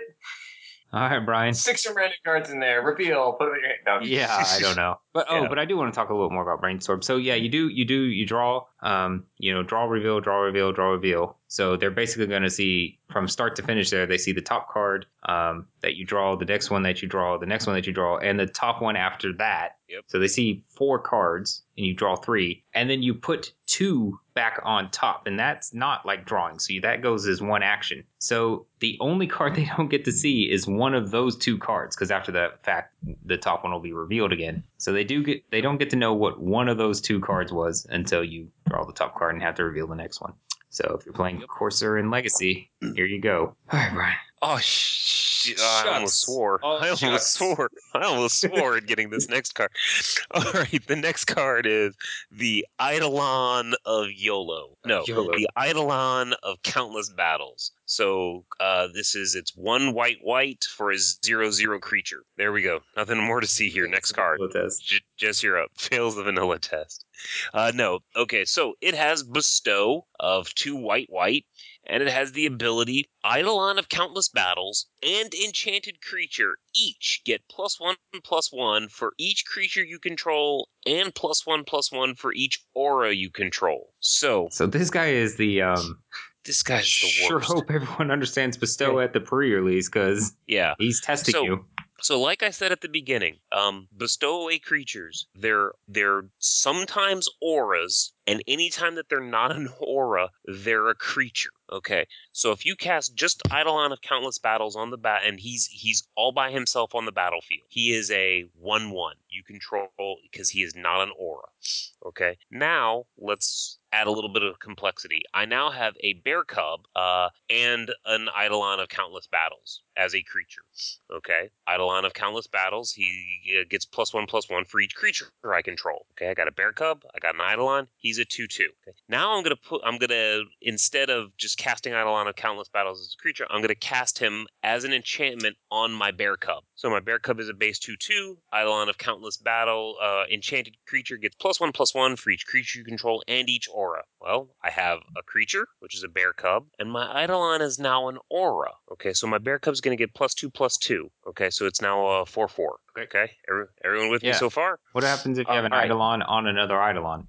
all right, Brian. Six some random cards in there, reveal, put them in your hand. No, Yeah, I don't know. But oh, Yeah. but I do want to talk a little more about brainstorm. So yeah, you do you do you draw um you know draw reveal draw reveal draw reveal. So they're basically going to see from start to finish there. They see the top card um that you draw, the next one that you draw, the next one that you draw, and the top one after that. Yep. So they see four cards and you draw three, and then you put two back on top, and that's not like drawing. So that goes as one action. So the only card they don't get to see is one of those two cards, because after that fact, the top one will be revealed again. So they do get they don't get to know what one of those two cards was until you draw the top card and have to reveal the next one. So if you're playing Courser and Legacy, here you go. All right, Brian. Oh, sh- I almost swore. Oh, I almost shucks. swore. I almost swore at getting this next card. All right, the next card is the Eidolon of YOLO. No, YOLO. the Eidolon of Countless Battles. So uh, this is it's one white white for a zero zero creature. There we go. Nothing more to see here. Next card. Test. J- Jess, you're up. Fails the vanilla test. Uh, no. Okay, so it has Bestow of two white white, and it has the ability Eidolon of Countless Battles and Enchanted Creature each get plus one plus one for each creature you control, and plus one plus one for each aura you control. So So this guy is the um. this guy's the Sure worst. hope everyone understands bestow at the pre-release because Yeah. he's testing So- you. So, like I said at the beginning, um, bestow away creatures. They're they're sometimes auras, and anytime that they're not an aura, they're a creature. Okay, so if you cast just Eidolon of Countless Battles on the bat, and he's he's all by himself on the battlefield, he is a one-one. You control because he is not an aura. Okay, now let's add a little bit of complexity. I now have a bear cub uh, and an Eidolon of Countless Battles as a creature. Okay, Eidolon of Countless Battles. He uh, gets plus one plus one for each creature I control. Okay, I got a bear cub. I got an Eidolon. He's a two two. Okay, now I'm gonna put. I'm gonna instead of just casting Eidolon of Countless Battles as a creature, I'm gonna cast him as an enchantment on my bear cub. So my bear cub is a base two two. Eidolon of Countless Battle. Uh, enchanted creature gets plus one plus one for each creature you control and each aura. Well, I have a creature, which is a bear cub, and my Eidolon is now an aura. Okay, so my bear cub's going to get plus two plus two. Okay, so it's now a four four. Okay, Every, everyone with me so far? What happens if you have an alright. Eidolon on another Eidolon?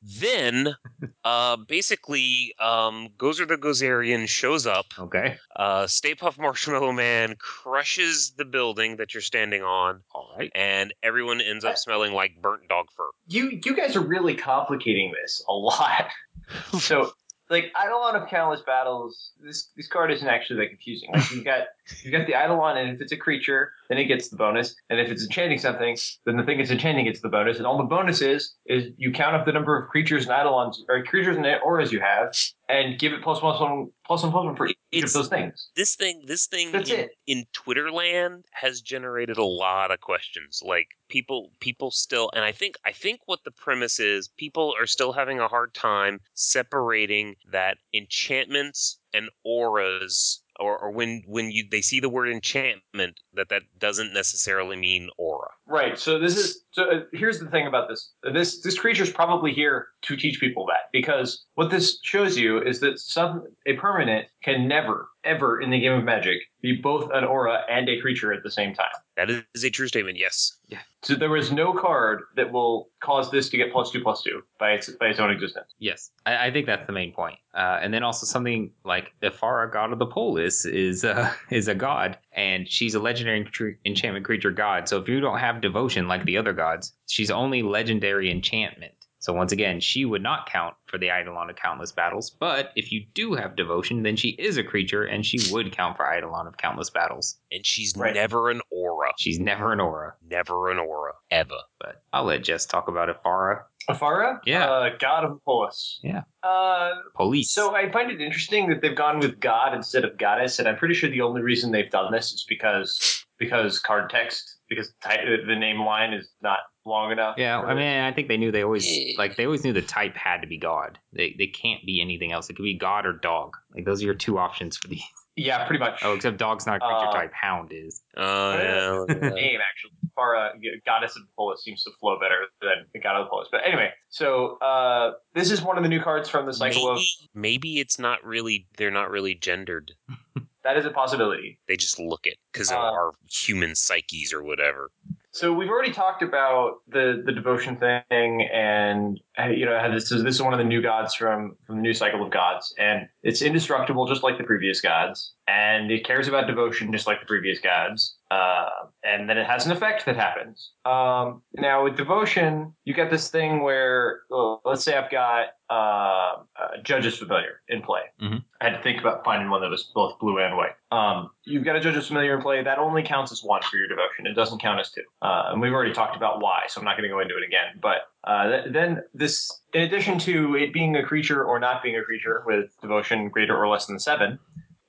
Then, uh, basically, um, Gozer the Gozerian shows up. Okay. Uh, Stay Puft Marshmallow Man crushes the building that you're standing on, All right. and everyone ends up smelling like burnt dog fur. You you guys are really complicating this a lot. so like Eidolon of Countless Battles, this this card isn't actually that confusing. Like you've got you've got the Eidolon, and if it's a creature, then it gets the bonus. And if it's enchanting something, then the thing it's enchanting gets the bonus. And all the bonus is is you count up the number of creatures and Eidolons or creatures and auras you have, and give it plus one plus one plus one plus one for each of those things. this thing this thing That's in, it. in twitter land has generated a lot of questions like people people still and i think i think what the premise is people are still having a hard time separating that enchantments and auras or, or when when you they see the word enchantment that that doesn't necessarily mean aura Right. So this is so. Uh, here's the thing about this. This this creature's probably here to teach people that because what this shows you is that some a permanent can never ever in the game of Magic be both an aura and a creature at the same time. that is a true statement yes Yeah. So there is no card that will cause this to get plus two plus two by its by its own existence. Yes, I, I think that's the main point. Uh, and then also something like Ephara, god of the polis, is uh, is a god, and she's a legendary enchantment creature god. So if you don't have devotion like the other gods, she's only legendary enchantment. So once again, she would not count for the Eidolon of Countless Battles. But if you do have devotion, then she is a creature, and she would count for Eidolon of Countless Battles. and she's Right. never an aura She's never an aura. never an aura ever But I'll let Jess talk about Ephara. Afara, Yeah. uh, god of the polis. Yeah. Uh, Police. So I find it interesting that they've gone with God instead of goddess, and I'm pretty sure the only reason they've done this is because because card text because ty- the name line is not long enough. Yeah, I mean, I think they knew they always like they always knew the type had to be God. They they can't be anything else. It could be God or dog. Like those are your two options for these. yeah, pretty much. Oh, except dog's not a creature Uh, type. Hound is. oh yeah, look name actually. Farah, goddess of the polis, seems to flow better than the god of the polis. But anyway, so uh, this is one of the new cards from the cycle of. maybe, maybe it's not really they're not really gendered That is a possibility. they just look it because of Uh, our human psyches or whatever So we've already talked about the the devotion thing, and you know this is this is one of the new gods from from the new cycle of gods, and it's indestructible just like the previous gods, and it cares about devotion just like the previous gods. Uh, and then it has an effect that happens. Um, now with devotion, you get this thing where, oh, let's say I've got uh, uh, Judge's Familiar in play. Mhm. I had to think about finding one that was both blue and white. Um, you've got a Judge's Familiar in play. That only counts as one for your devotion. It doesn't count as two. Uh, and we've already talked about why, so I'm not going to go into it again. But uh, then this, in addition to it being a creature or not being a creature with devotion greater or less than seven,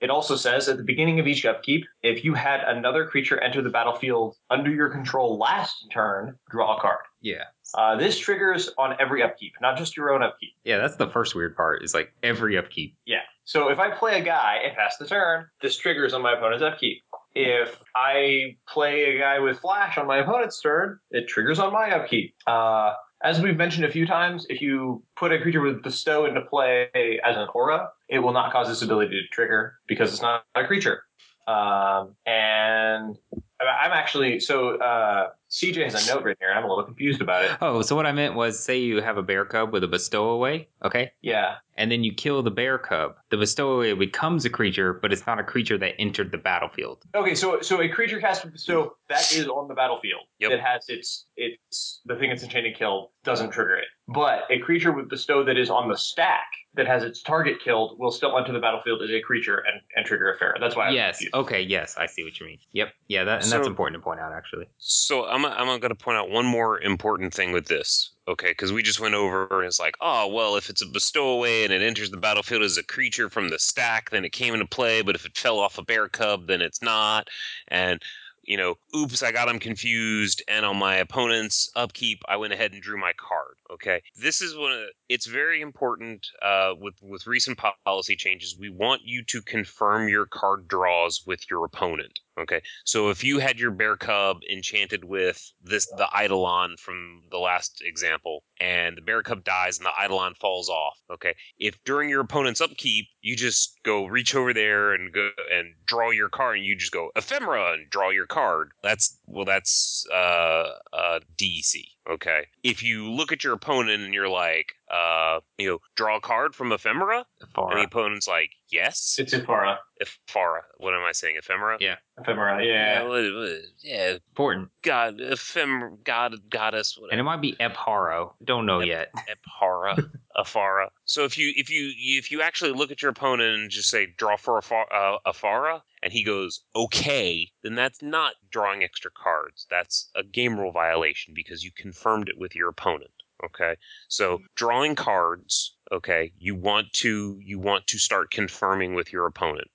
it also says at the beginning of each upkeep, if you had another creature enter the battlefield under your control last turn, draw a card. Yeah. Uh, this triggers on every upkeep, not just your own upkeep. Yeah, that's the first weird part. Is like every upkeep. Yeah. So if I play a guy and pass the turn, this triggers on my opponent's upkeep. If I play a guy with flash on my opponent's turn, it triggers on my upkeep. Uh, as we've mentioned a few times, if you put a creature with bestow into play as an aura, it will not cause this ability to trigger because it's not a creature. Um, and I'm actually so uh, CJ has a note written here. And I'm a little confused about it. Oh, so what I meant was, say you have a bear cub with a bestowaway, okay, Yeah, and then you kill the bear cub. The bestowaway becomes a creature, but it's not a creature that entered the battlefield. Okay, so so a creature cast bestow that is on the battlefield. Yep. That has its its the thing it's enchanted killed doesn't trigger it. But a creature with bestow that is on the stack that has its target killed will still enter the battlefield as a creature and, and trigger a fair. That's why. I was yes. confused. Okay. Yes, I see what you mean. Yep. Yeah. That and that's important to point out, actually. so i'm, I'm going to point out one more important thing with this okay because we just went over and it's like oh well if it's a bestow away and it enters the battlefield as a creature from the stack then it came into play but if it fell off a bear cub then it's not and you know, oops, I got him confused, and on my opponent's upkeep, I went ahead and drew my card. Okay, this is one. Of, it's very important uh, with with recent policy changes. We want you to confirm your card draws with your opponent. Okay, so if you had your bear cub enchanted with this the eidolon from the last example, and the bear cub dies and the eidolon falls off. Okay, if during your opponent's upkeep you just go reach over there and go and draw your card, and you just go ephemera and draw your card. That's well, that's uh, uh, DEC. Okay, if you look at your opponent and you're like, uh, you know, draw a card from ephemera, and the opponent's like, yes, It's Ifara. ephemera. What am I saying? Ephemera. Yeah. Ephemera, yeah. what- what- yeah, Important. God, ephemer, God, goddess, And it might be Epharo. Don't know Ep- yet. Ephara, Afara. So if you if you if you actually look at your opponent and just say draw for Afara, uh, Afara, and he goes okay, then that's not drawing extra cards. That's a game rule violation because you confirmed it with your opponent. Okay, so drawing cards. Okay, you want to you want to start confirming with your opponent.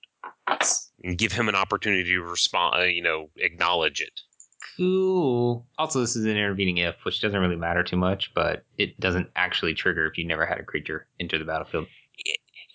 and give him an opportunity to respond. Uh, you know, acknowledge it. Cool. Also, this is an intervening if, which doesn't really matter too much, but it doesn't actually trigger if you never had a creature enter the battlefield.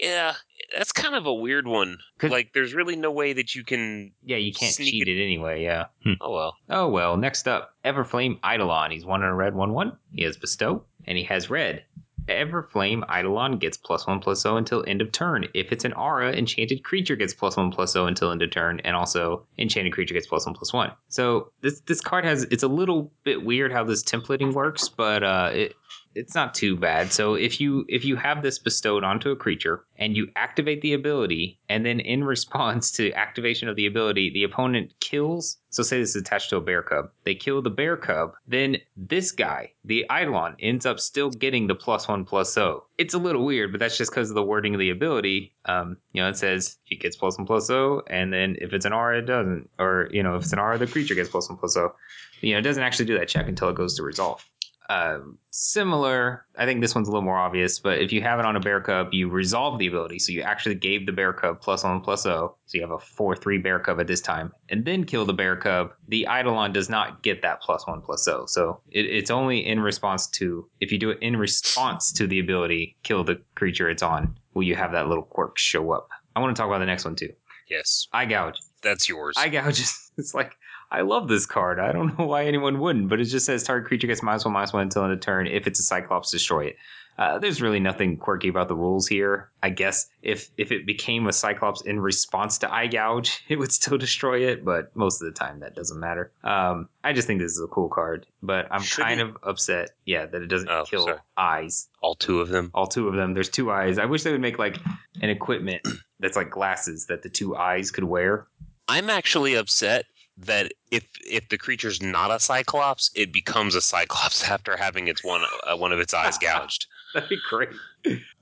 Yeah, that's kind of a weird one. Like, there's really no way that you can. Yeah, you can't cheat it- it anyway, yeah. Hmm. Oh well. Oh well, next up, Everflame Eidolon. He's one in a red, one one. He has Bestow, and he has red. Everflame Eidolon gets plus one plus zero until end of turn. If it's an aura, enchanted creature gets plus one plus zero until end of turn, and also enchanted creature gets plus one plus one. So this this card has it's a little bit weird how this templating works, but uh, it it's not too bad. So if you if you have this bestowed onto a creature and you activate the ability, and then in response to activation of the ability, the opponent kills. So say this is attached to a bear cub. They kill the bear cub, then this guy, the Eidolon, ends up still getting the plus one plus O. It's a little weird, but that's just because of the wording of the ability. Um, you know, it says he gets plus one plus O, and then if it's an R, it doesn't. Or you know, if it's an R, the creature gets plus one plus O. You know, it doesn't actually do that check until it goes to resolve. Um, similar, I think this one's a little more obvious, but if you have it on a bear cub, you resolve the ability. So you actually gave the bear cub plus one plus O. So you have a 4 3 bear cub at this time, and then kill the bear cub. The Eidolon does not get that plus one plus O. So it, it's only in response to, if you do it in response to the ability, kill the creature it's on, will you have that little quirk show up. I want to talk about the next one too. Yes, Eye gouge. that's yours. Eye gouge is it's like I love this card. I don't know why anyone wouldn't, but it just says target creature gets minus one minus one until end of turn. If it's a Cyclops, destroy it. Uh, there's really nothing quirky about the rules here. I guess if if it became a Cyclops in response to Eye Gouge, it would still destroy it, but most of the time that doesn't matter. Um, I just think this is a cool card, but I'm Should kind it- of upset, yeah, that it doesn't Oh, kill sorry. eyes All two of them. all two of them. There's two eyes. I wish they would make like an equipment that's like glasses that the two eyes could wear. I'm actually upset that if if the creature's not a cyclops, it becomes a cyclops after having its one uh, one of its eyes gouged. That'd be great.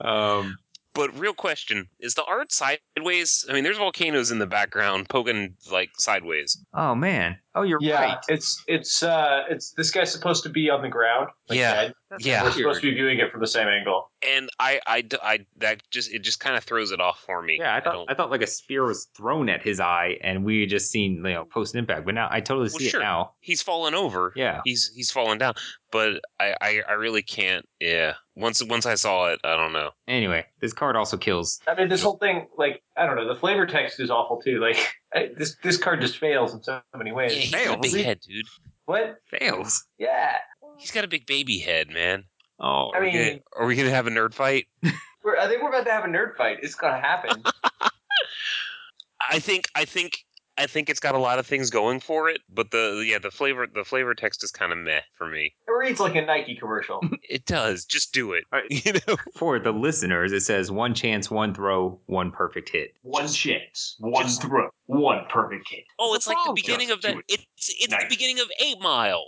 Um, But real question: Is the art sideways? I mean, there's volcanoes in the background poking like sideways. oh man. Oh, you're Yeah, right. it's it's uh it's this guy's supposed to be on the ground. like Yeah. dead. Yeah. we're supposed to be viewing it from the same angle. And I I, I that just it just kind of throws it off for me. Yeah, I thought don't- I, thought like a spear was thrown at his eye, and we had just seen you know post impact. But now I totally Well, see sure. it now. he's fallen over. Yeah. He's he's fallen down. But I, I, I really can't. Yeah. Once once I saw it, I don't know. Anyway, this card also kills. I mean, this whole thing, like, I don't know, the flavor text is awful too. Like, I, this this card just fails in so many ways. Yeah, he's got a fails. big head, dude. What? Fails. Yeah. He's got a big baby head, man. Oh, I Are we mean, gonna- are we gonna have a nerd fight? we're, I think we're about to have a nerd fight. It's gonna happen. I think I think I think it's got a lot of things going for it, but the yeah the flavor the flavor text is kind of meh for me. it reads like a Nike commercial. It does. Just do it. All right. You know. for the listeners, it says one chance, one throw, one perfect hit. One chance, one just- throw, one perfect hit. Oh, What's it's like the wrong? beginning of that. do It's it's Nice. the beginning of Eight Mile.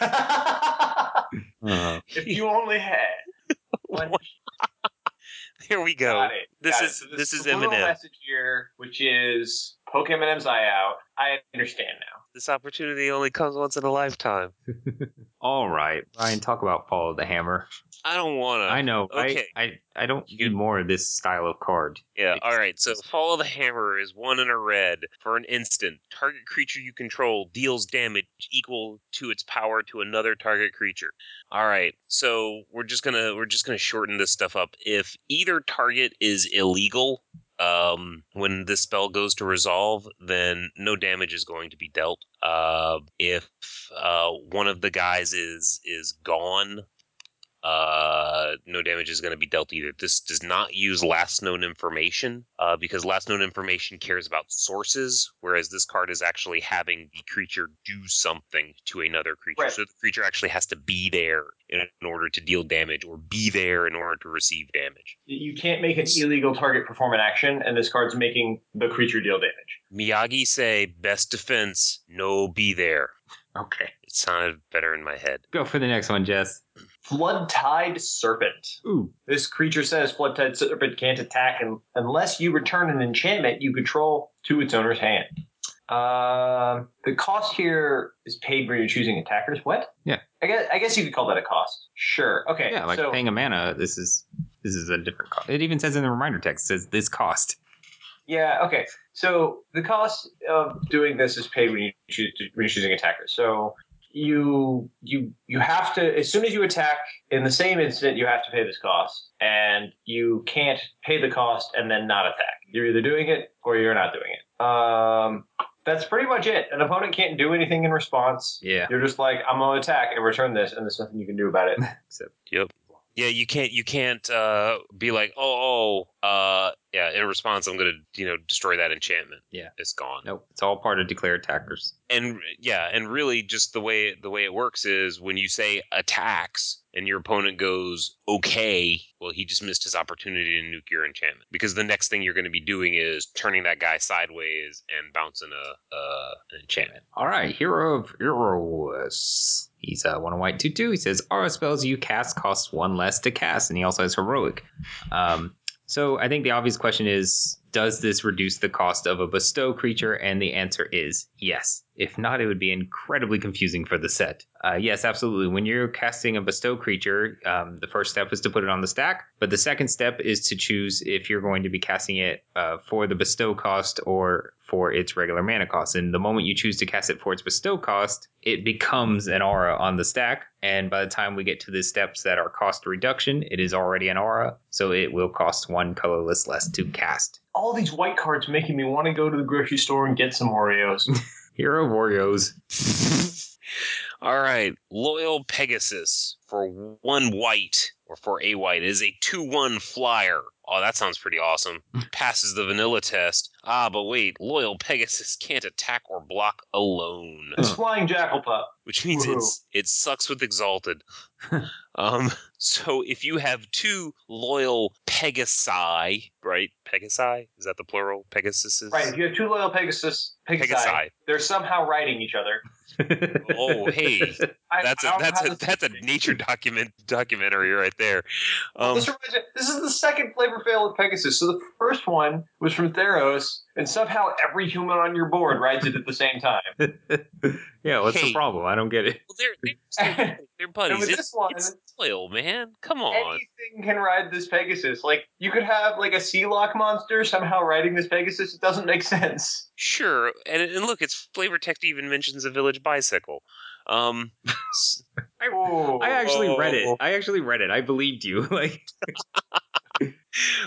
Uh, if you only had one Here we go. Got it. This Got is- it. So this is subliminal Eminem. message here, which is poke Eminem's eye out. I understand now. This opportunity only comes once in a lifetime. all right, Brian, talk about Fall of the Hammer. I don't want to. I know, okay. I I don't need more of this style of card. Yeah, It's- all right. So it's- follow the hammer is one in a red for an instant. Target creature you control deals damage equal to its power to another target creature. All right. So we're just gonna we're just gonna shorten this stuff up. If either target is illegal, um, when this spell goes to resolve, then no damage is going to be dealt. Uh, if uh, one of the guys is is gone, uh, no damage is going to be dealt either. This does not use last known information uh, because last known information cares about sources, whereas this card is actually having the creature do something to another creature. Right. So the creature actually has to be there in, in order to deal damage or be there in order to receive damage. You can't make an illegal target perform an action, and this card's making the creature deal damage. Miyagi say best defense, no be there. Okay, It sounded better in my head. go for the next one, Jess. Floodtide Serpent. Ooh, This creature says Floodtide Serpent can't attack un- unless you return an enchantment you control to its owner's hand. Um, the cost here is paid when you're choosing attackers. What? Yeah. I guess I guess you could call that a cost. Sure. Okay. yeah, like so, paying a mana. This is this is a different cost. It even says in the reminder text it says this cost. Yeah. Okay. So the cost of doing this is paid when you choose to, when you're choosing attackers. So you you you have to as soon as you attack in the same instant you have to pay this cost. And you can't pay the cost and then not attack. You're either doing it or you're not doing it. Um that's pretty much it. An opponent can't do anything in response. Yeah. you're just like i'm gonna attack and return this and there's nothing you can do about it. Except Yep. Yeah, you can't you can't uh, be like, oh, oh, uh, yeah. In response, I'm gonna you know destroy that enchantment. Yeah. it's gone. nope. It's all part of declare attackers. And yeah, and really, just the way the way it works is when you say attacks and your opponent goes okay, well, he just missed his opportunity to nuke your enchantment because the next thing you're going to be doing is turning that guy sideways and bouncing a uh, an enchantment. All right, Hero of Iroas. He's uh, one white two two. He says aura spells you cast costs one less to cast, and he also has heroic. Um, so I think the obvious question is, does this reduce the cost of a bestow creature? And the answer is yes. If not, it would be incredibly confusing for the set. Uh, yes, absolutely. When you're casting a bestow creature, um, the first step is to put it on the stack, but the second step is to choose if you're going to be casting it uh, for the bestow cost or for its regular mana cost. And the moment you choose to cast it for its bestow cost, it becomes an aura on the stack. And by the time we get to the steps that are cost reduction, it is already an aura, so it will cost one colorless less to cast. all these white cards making me want to go to the grocery store and get some oreos Hero of Oreos. All right, loyal Pegasus for one white or for a white is a two one flyer. Oh, that sounds pretty awesome. Passes the vanilla test. Ah, but wait, loyal Pegasus can't attack or block alone, it's flying jackal pup which means Woohoo. it's it sucks with exalted. um, so if you have two loyal Pegasi, right? Pegasi is that the plural? Pegasuses. right if you have two loyal pegasus pegasi, Pegasi. they're somehow riding each other Oh, hey, that's I a that's a that's a nature document documentary right there. Um, this, reminds me- this is the second flavor fail of Pegasus. So the first one was from Theros, and somehow every human on your board rides it at the same time. yeah, what's Hey. the problem? I don't get it. well, they're they're, they're, they're buddies. and with It's, this one, it's loyal, man. Come on. anything can ride this Pegasus. Like you could have like a Sea Lock monster somehow riding this Pegasus. It doesn't make sense. Sure, and, and look, it's flavor text even mentions a village bicycle. Um, s- Oh, I actually read it. I actually read it. I believed you. Like,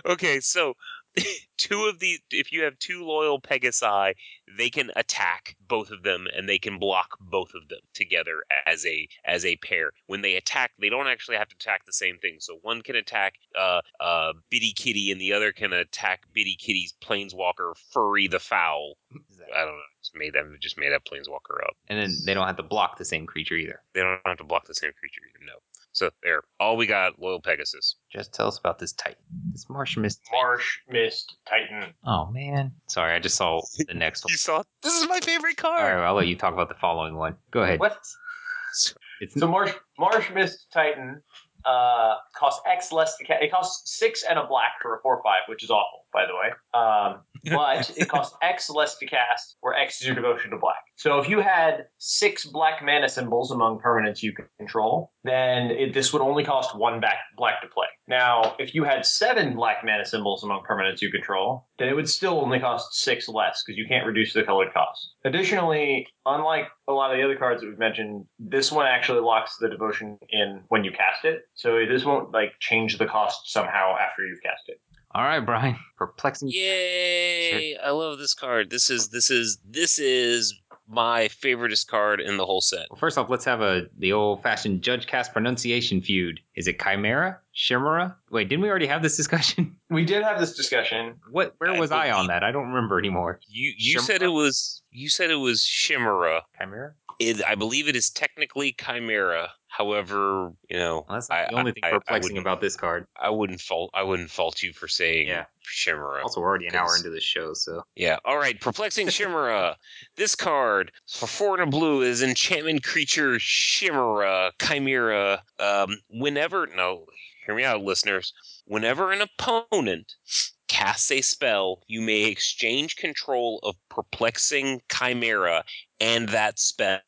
okay, so two of the if you have two loyal Pegasi, they can attack both of them and they can block both of them together as a as a pair. When they attack, they don't actually have to attack the same thing. So one can attack uh uh Bitty Kitty and the other can attack Bitty Kitty's planeswalker Furry the Fowl. I don't know. Just made them just made that planeswalker up. and then they don't have to block the same creature either. They don't have to block the same creature either. No. So there, all we got, loyal Pegasus. Just tell us about this Titan. This Marsh Mist. Titan. Marsh Mist Titan. Oh man, sorry. I just saw the next one. You saw? This is my favorite All card. right, I'll let you talk about the following one. Go ahead. What? It's So Marsh Marshmist Titan uh, costs X less to cast. It costs six and a black for a four five, which is awful, by the way. Um, but it costs X less to cast, where X is your devotion to black. So if you had six black mana symbols among permanents you control, then it, this would only cost one back black to play. Now, if you had seven black mana symbols among permanents you control, then it would still only cost six less because you can't reduce the colored cost. Additionally, unlike a lot of the other cards that we've mentioned, this one actually locks the devotion in when you cast it. So this won't like change the cost somehow after you've cast it. all right, Brian. Perplexing. Yay! I love this card. This is this is this is my favoriteest card in the whole set. Well, first off, let's have a the old-fashioned judge cast pronunciation feud. Is it Chimera? Chimera? Wait, didn't we already have this discussion? We did have this discussion. What? Where I was I on believe- that? I don't remember anymore. You you Chimera? said it was you said it was Chimera. Chimera? It, I believe it is technically Chimera. However, you know, Well, that's I- the only thing I- I perplexing about this card. I wouldn't fault I wouldn't fault you for saying Yeah. Chimera. Also, we're already an hour into the show, so Yeah. All right. Perplexing Chimera. this card for four and a blue is enchantment creature Chimera Chimera. Um, whenever no, hear me out, listeners. Whenever an opponent casts a spell, you may exchange control of perplexing Chimera and that spell.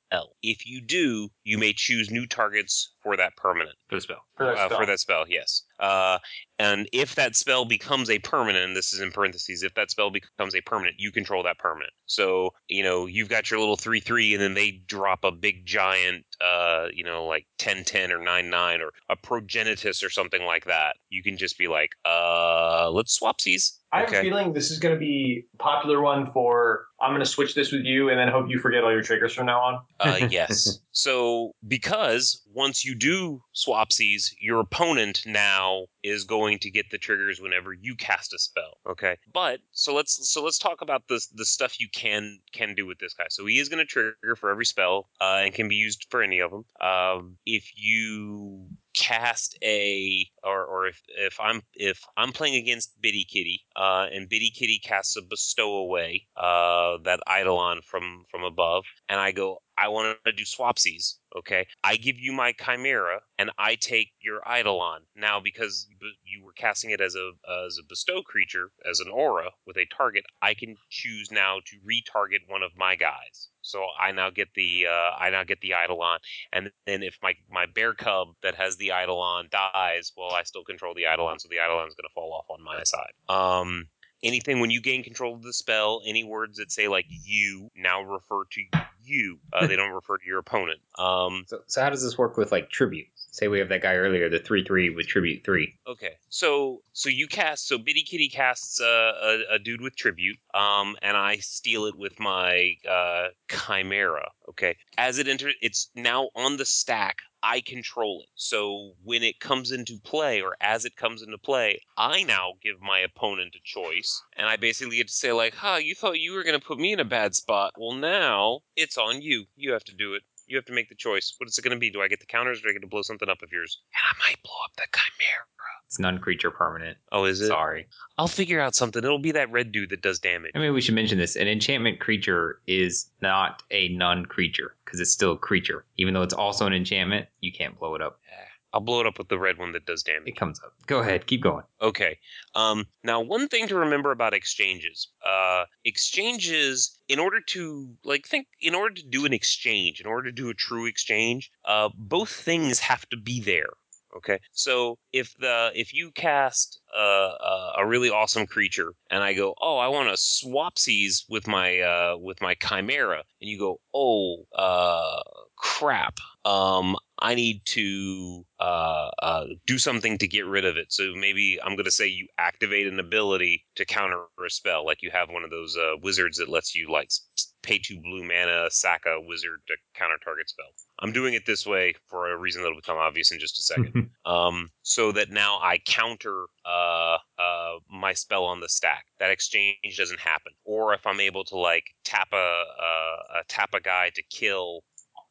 If you do, you may choose new targets for that permanent. For the spell. For that Uh, spell. for that spell, yes. Uh, and if that spell becomes a permanent, and this is in parentheses, if that spell becomes a permanent, you control that permanent. So, you know, you've got your little 3 3, and then they drop a big giant, uh, you know, like 10 10 or 9 9 or a progenitus or something like that. You can just be like, uh, let's swap these. I have Okay. a feeling this is going to be a popular one for I'm going to switch this with you and then hope you forget all your triggers from now on. Uh, yes. So because once you do swapsies, your opponent now is going to get the triggers whenever you cast a spell. Okay. But so let's so let's talk about the the stuff you can can do with this guy. So he is going to trigger for every spell uh, and can be used for any of them. Um, if you cast a or or if if I'm if I'm playing against Biddy Kitty uh, and Biddy Kitty casts a bestow away uh, that Eidolon from from above and I go I want to do swapsies okay? I give you my chimera and I take your Eidolon. Now because you were casting it as a as a bestow creature as an aura with a target I can choose now to retarget one of my guys so I now get the uh, I now get the Eidolon and then if my my bear cub that has the Eidolon dies, well, I still control the Eidolon, so the Eidolon is going to fall off on my side. Um, anything when you gain control of the spell, any words that say like "you" now refer to you. Uh, they don't refer to your opponent. Um, So, so how does this work with like tribute? Say we have that guy earlier, the three three with tribute three. Okay, so so you cast so Biddy Kitty casts a, a dude with tribute, um, and I steal it with my uh, chimera. Okay, as it enters, it's now on the stack. I control it. So when it comes into play, or as it comes into play, I now give my opponent a choice, and I basically get to say like, "Huh, you thought you were gonna put me in a bad spot? Well, now it's on you. You have to do it." You have to make the choice. What is it going to be? Do I get the counters or do I get to blow something up of yours? And I might blow up the chimera. It's non creature permanent. Oh, is it? Sorry. I'll figure out something. It'll be that red dude that does damage. I mean, we should mention this. An enchantment creature is not a non creature because it's still a creature. Even though it's also an enchantment, you can't blow it up. I'll blow it up with the red one that does damage. It comes up. Go ahead, keep going. Okay. Um, now, one thing to remember about exchanges. Uh, exchanges, in order to like think, in order to do an exchange, in order to do a true exchange, uh, both things have to be there. Okay, so if the if you cast uh, uh, a really awesome creature and I go, oh, I want to swapsies with my uh, with my chimera, and you go, oh, uh, crap, um, I need to uh, uh, do something to get rid of it. So maybe I'm going to say you activate an ability to counter a spell, like you have one of those uh, wizards that lets you like pay two blue mana, sack a wizard to counter target spell. I'm doing it this way for a reason that'll become obvious in just a second. um, so that now I counter uh, uh, my spell on the stack. That exchange doesn't happen. Or if I'm able to like tap a, a, a tap a guy to kill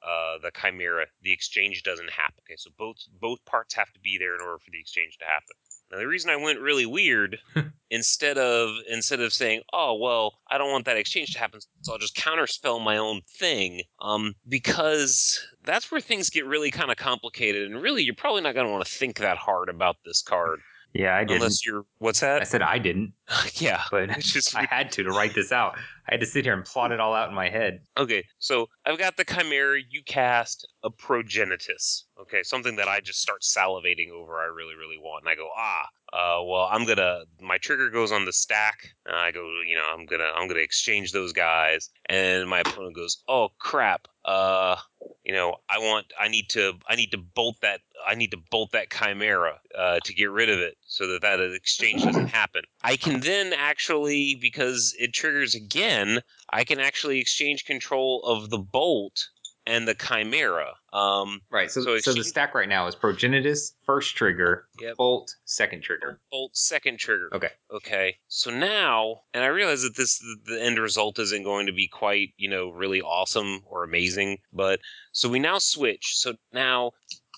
uh, the chimera, the exchange doesn't happen. Okay, so both both parts have to be there in order for the exchange to happen. Now the reason I went really weird, instead of instead of saying, "Oh well, I don't want that exchange to happen, so I'll just counterspell my own thing," um, because that's where things get really kind of complicated, and really you're probably not going to want to think that hard about this card yeah, I didn't. unless you're what's that? I said I didn't, yeah, but it's just I had to to write this out. I had to sit here and plot it all out in my head. Okay, so I've got the Chimera. You cast a Progenitus. Okay, something that I just start salivating over. I really, really want, and I go, ah, uh, well, I'm gonna. My trigger goes on the stack, and I go, you know, I'm gonna, I'm gonna exchange those guys, and my opponent goes, oh crap, uh, you know, I want, I need to, I need to bolt that, I need to bolt that Chimera uh, to get rid of it, so that that exchange doesn't happen. I can then actually, because it triggers again, I can actually exchange control of the bolt and the chimera. Um, Right. So, So so, the stack right now is Progenitus, first trigger, Yep. Bolt, second trigger. bolt second trigger. Okay. Okay. So now, and I realize that this the end result isn't going to be quite you know really awesome or amazing, but so we now switch. So now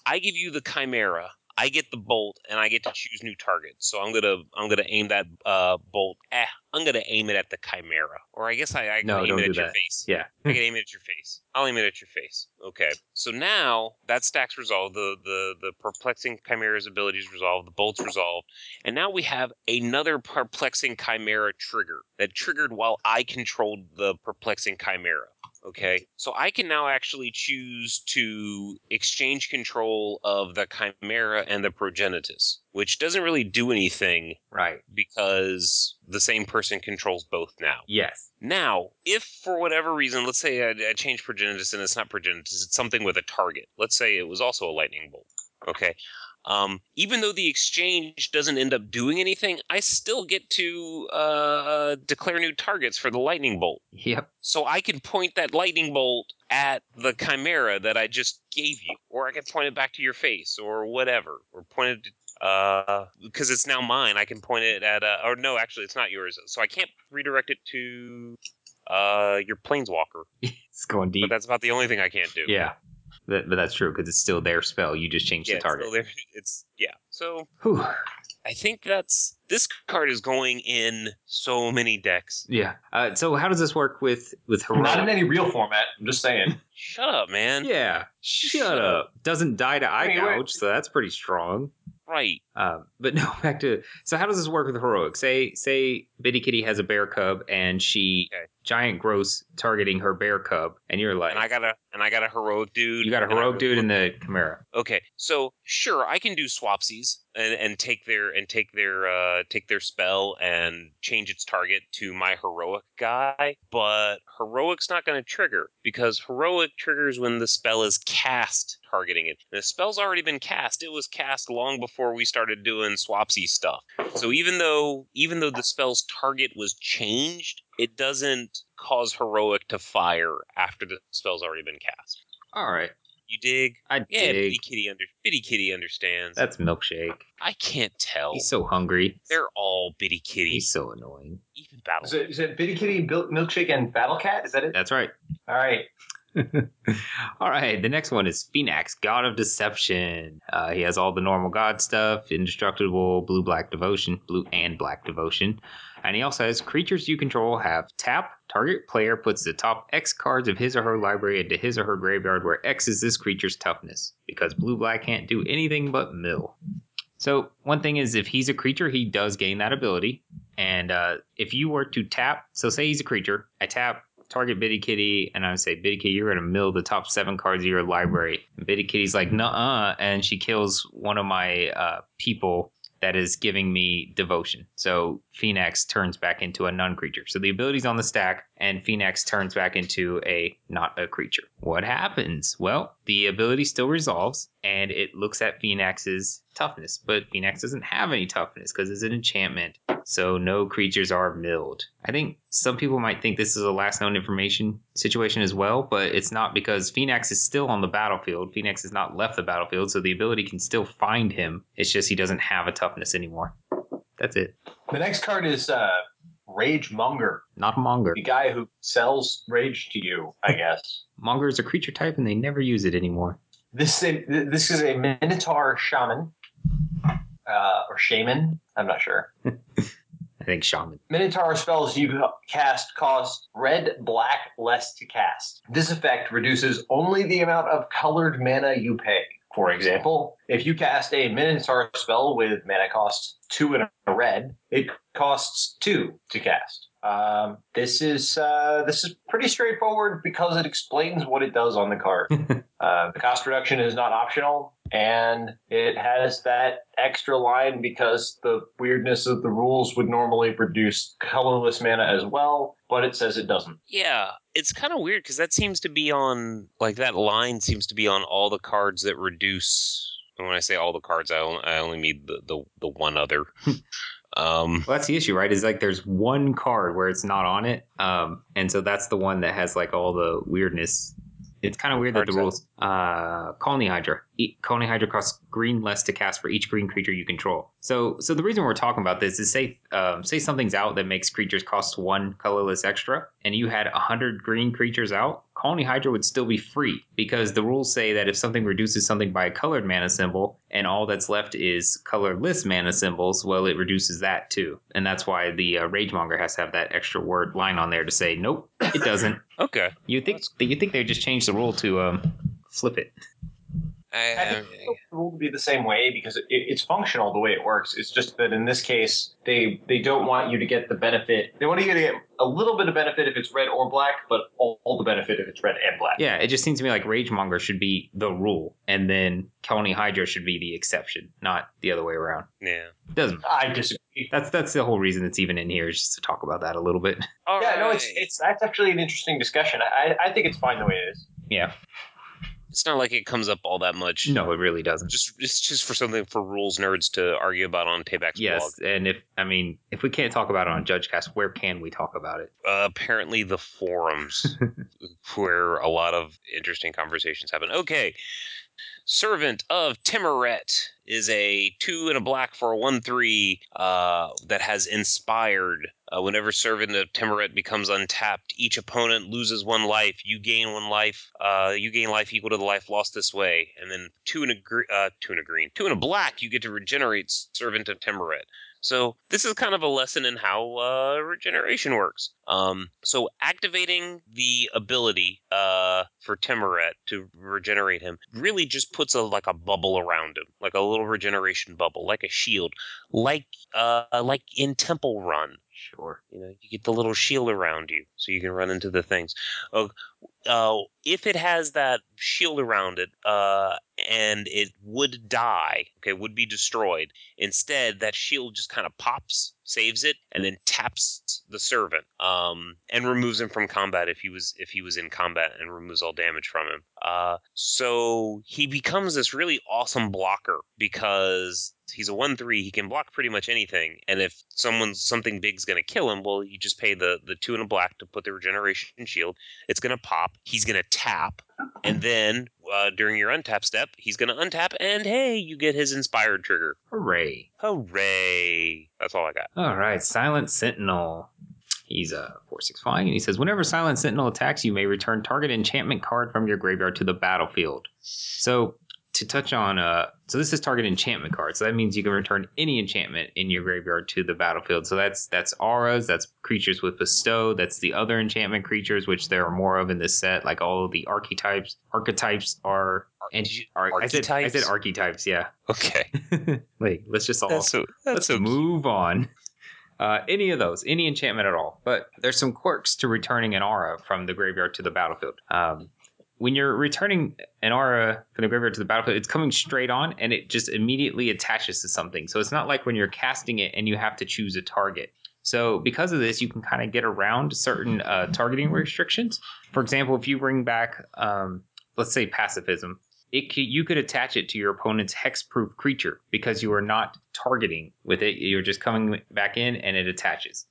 I give you the chimera. I get the bolt, and I get to choose new targets. So I'm gonna I'm gonna aim that uh, bolt. Eh, I'm gonna aim it at the chimera, or I guess I, I can No, aim it at your face. Yeah. I can aim it at your face. I'll aim it at your face. Okay. So now that stack's resolved. The the the perplexing chimera's ability is resolved. The bolt's resolved, and now we have another perplexing chimera trigger that triggered while I controlled the perplexing chimera. Okay, so I can now actually choose to exchange control of the Chimera and the Progenitus, which doesn't really do anything Right. because the same person controls both now. Yes. Now, if for whatever reason, let's say I, I change Progenitus and it's not Progenitus, it's something with a target. Let's say it was also a lightning bolt. Okay. Um, even though the exchange doesn't end up doing anything, I still get to uh, declare new targets for the lightning bolt. Yep. So I can point that lightning bolt at the chimera that I just gave you, or I can point it back to your face, or whatever, or point it. Uh, because it's now mine, I can point it at. Uh, or no, actually, it's not yours. So I can't redirect it to uh your planeswalker. It's going deep. But that's about the only thing I can't do. yeah. That, but that's true because it's still their spell. You just changed yeah. the target. still there. it's yeah. So Whew. I think that's this card is going in so many decks. Yeah. Uh, so how does this work with with heroic? Not in any real format. I'm just saying. Shut up, man. yeah. Shut, Shut up. Doesn't die to eye Wait, wait. gouge, so that's pretty strong. Right. Um, but no, back to so how does this work with heroic? Say say Bitty Kitty has a bear cub and she Okay. Giant gross targeting her bear cub, and you're like, And I got a and I got a heroic dude. you got a heroic dude in the Chimera. Okay, so sure, I can do swapsies and, and take their and take their uh, take their spell and change its target to my heroic guy, but heroic's not going to trigger because heroic triggers when the spell is cast targeting it. The spell's already been cast; it was cast long before we started doing swapsy stuff. So even though even though the spell's target was changed, it doesn't cause heroic to fire after the spell's already been cast. All right, You dig? I Yeah, dig. Bitty Kitty under Bitty Kitty understands. That's milkshake. I can't tell. He's so hungry. They're all Bitty kitty. He's so annoying. Even Battle. Is it, is it Bitty Kitty, Bil- Milkshake, and Battle Cat? Is that it? That's right. All right. all right, the next one is Phenax, God of Deception. Uh, he has all the normal god stuff, indestructible, blue black devotion, blue and black devotion. And he also has creatures you control have tap, target player puts the top X cards of his or her library into his or her graveyard where X is this creature's toughness, because blue black can't do anything but mill. So, one thing is, if he's a creature, he does gain that ability. And uh, if you were to tap, so say he's a creature, I tap, target Bitty Kitty, and I would say, Bitty Kitty, you're going to mill the top seven cards of your library. And Bitty Kitty's like, nuh-uh, and she kills one of my uh, people that is giving me devotion. So Phenax turns back into a non-creature. So the ability's on the stack, and Phenax turns back into a not a creature. What happens? Well, the ability still resolves, and it looks at Phenax's toughness, but Phenax doesn't have any toughness because it's an enchantment. So no creatures are milled. I think some people might think this is a last known information situation as well, but it's not because Phenax is still on the battlefield. Phenax has not left the battlefield, so the ability can still find him. It's just he doesn't have a toughness anymore. That's it. The next card is uh, Rage Monger, Not Monger. the guy who sells rage to you, I guess. Monger is a creature type and they never use it anymore. This is a, this is a Minotaur Shaman, uh, or Shaman. I'm not sure. I think Shaman. Minotaur spells you cast cost red, black, less to cast. This effect reduces only the amount of colored mana you pay. For example, if you cast a Minotaur spell with mana cost two and a red, it costs two to cast. Um, this is uh, this is pretty straightforward because it explains what it does on the card. uh, the cost reduction is not optional, and it has that extra line because the weirdness of the rules would normally produce colorless mana as well, but it says it doesn't. Yeah, it's kind of weird because that seems to be on like that line seems to be on all the cards that reduce. And when I say all the cards, I only, I only mean the, the the one other. um, Well, that's the issue, right? Is like there's one card where it's not on it, um, and so that's the one that has like all the weirdness. It's kind of weird that the rules. Uh, Khalni Hydra. E- Khalni Hydra costs green less to cast for each green creature you control. So, so the reason we're talking about this is say, um, say something's out that makes creatures cost one colorless extra, and you had hundred green creatures out. Khalni Hydra would still be free because the rules say that if something reduces something by a colored mana symbol and all that's left is colorless mana symbols, well, it reduces that too. And that's why the uh, Ragemonger has to have that extra word line on there to say, nope, it doesn't. okay, you think you think they just changed the rule to um, flip it? I, I think the rule to be the same way because it, it's functional the way it works. It's just that in this case, they they don't want you to get the benefit. They want you to get a little bit of benefit if it's red or black, but all, all the benefit if it's red and black. Yeah, it just seems to me like Ragemonger should be the rule, and then Khalni Hydra should be the exception, not the other way around. yeah. Doesn't I disagree. that's that's the whole reason it's even in here is just to talk about that a little bit. All yeah, no, it's it's that's actually an interesting discussion. I I think it's fine the way it is. Yeah, It's not like it comes up all that much. no, it really doesn't. Just it's just for something for rules nerds to argue about on Taybac's Yes, and if I mean if we can't talk about it on JudgeCast, where can we talk about it? Uh, apparently, the forums where a lot of interesting conversations happen. Okay. Servant of Tymaret is a two and a black for a one three uh, that has inspired. Uh, whenever Servant of Tymaret becomes untapped, each opponent loses one life. You gain one life. Uh, you gain life equal to the life lost this way. And then two and a gre- uh, two and a green, two and a black. You get to regenerate Servant of Tymaret. So this is kind of a lesson in how uh, regeneration works. Um, so activating the ability uh, for Tymaret to regenerate him really just puts a like a bubble around him, like a little regeneration bubble, like a shield, like uh, like in Temple Run. Sure. You know, you get the little shield around you, so you can run into the things. Uh, uh, if it has that shield around it, uh, and it would die, okay, would be destroyed. Instead, that shield just kind of pops, saves it, and then taps the servant, um, and removes him from combat if he was if he was in combat, and removes all damage from him. Uh, so he becomes this really awesome blocker because he's a one three. He can block pretty much anything, and if someone something big's gonna kill him, well, you just pay the the two and a black to put the regeneration shield. It's gonna pop. He's gonna tap, and then uh, during your untap step, he's gonna untap, and hey, you get his inspired trigger. Hooray! Hooray! That's all I got. All right, Silent Sentinel. He's a four six flying, and he says, whenever Silent Sentinel attacks, you may return target enchantment card from your graveyard to the battlefield. So to touch on, uh, so this is target enchantment card. So that means you can return any enchantment in your graveyard to the battlefield. So that's that's auras, that's creatures with bestow, that's the other enchantment creatures, which there are more of in this set. Like all of the archetypes, archetypes are. And ar- I said I said Archetypes? yeah. Okay, Wait, let's just all that's so that's let's so move on. Uh, any of those, any enchantment at all. But there's some quirks to returning an aura from the graveyard to the battlefield. Um, when you're returning an aura from the graveyard to the battlefield, it's coming straight on and it just immediately attaches to something. So it's not like when you're casting it and you have to choose a target. So because of this, you can kind of get around certain uh, targeting restrictions. For example, if you bring back, um, let's say, pacifism, it you could attach it to your opponent's hexproof creature because you are not targeting with it. You're just coming back in and it attaches.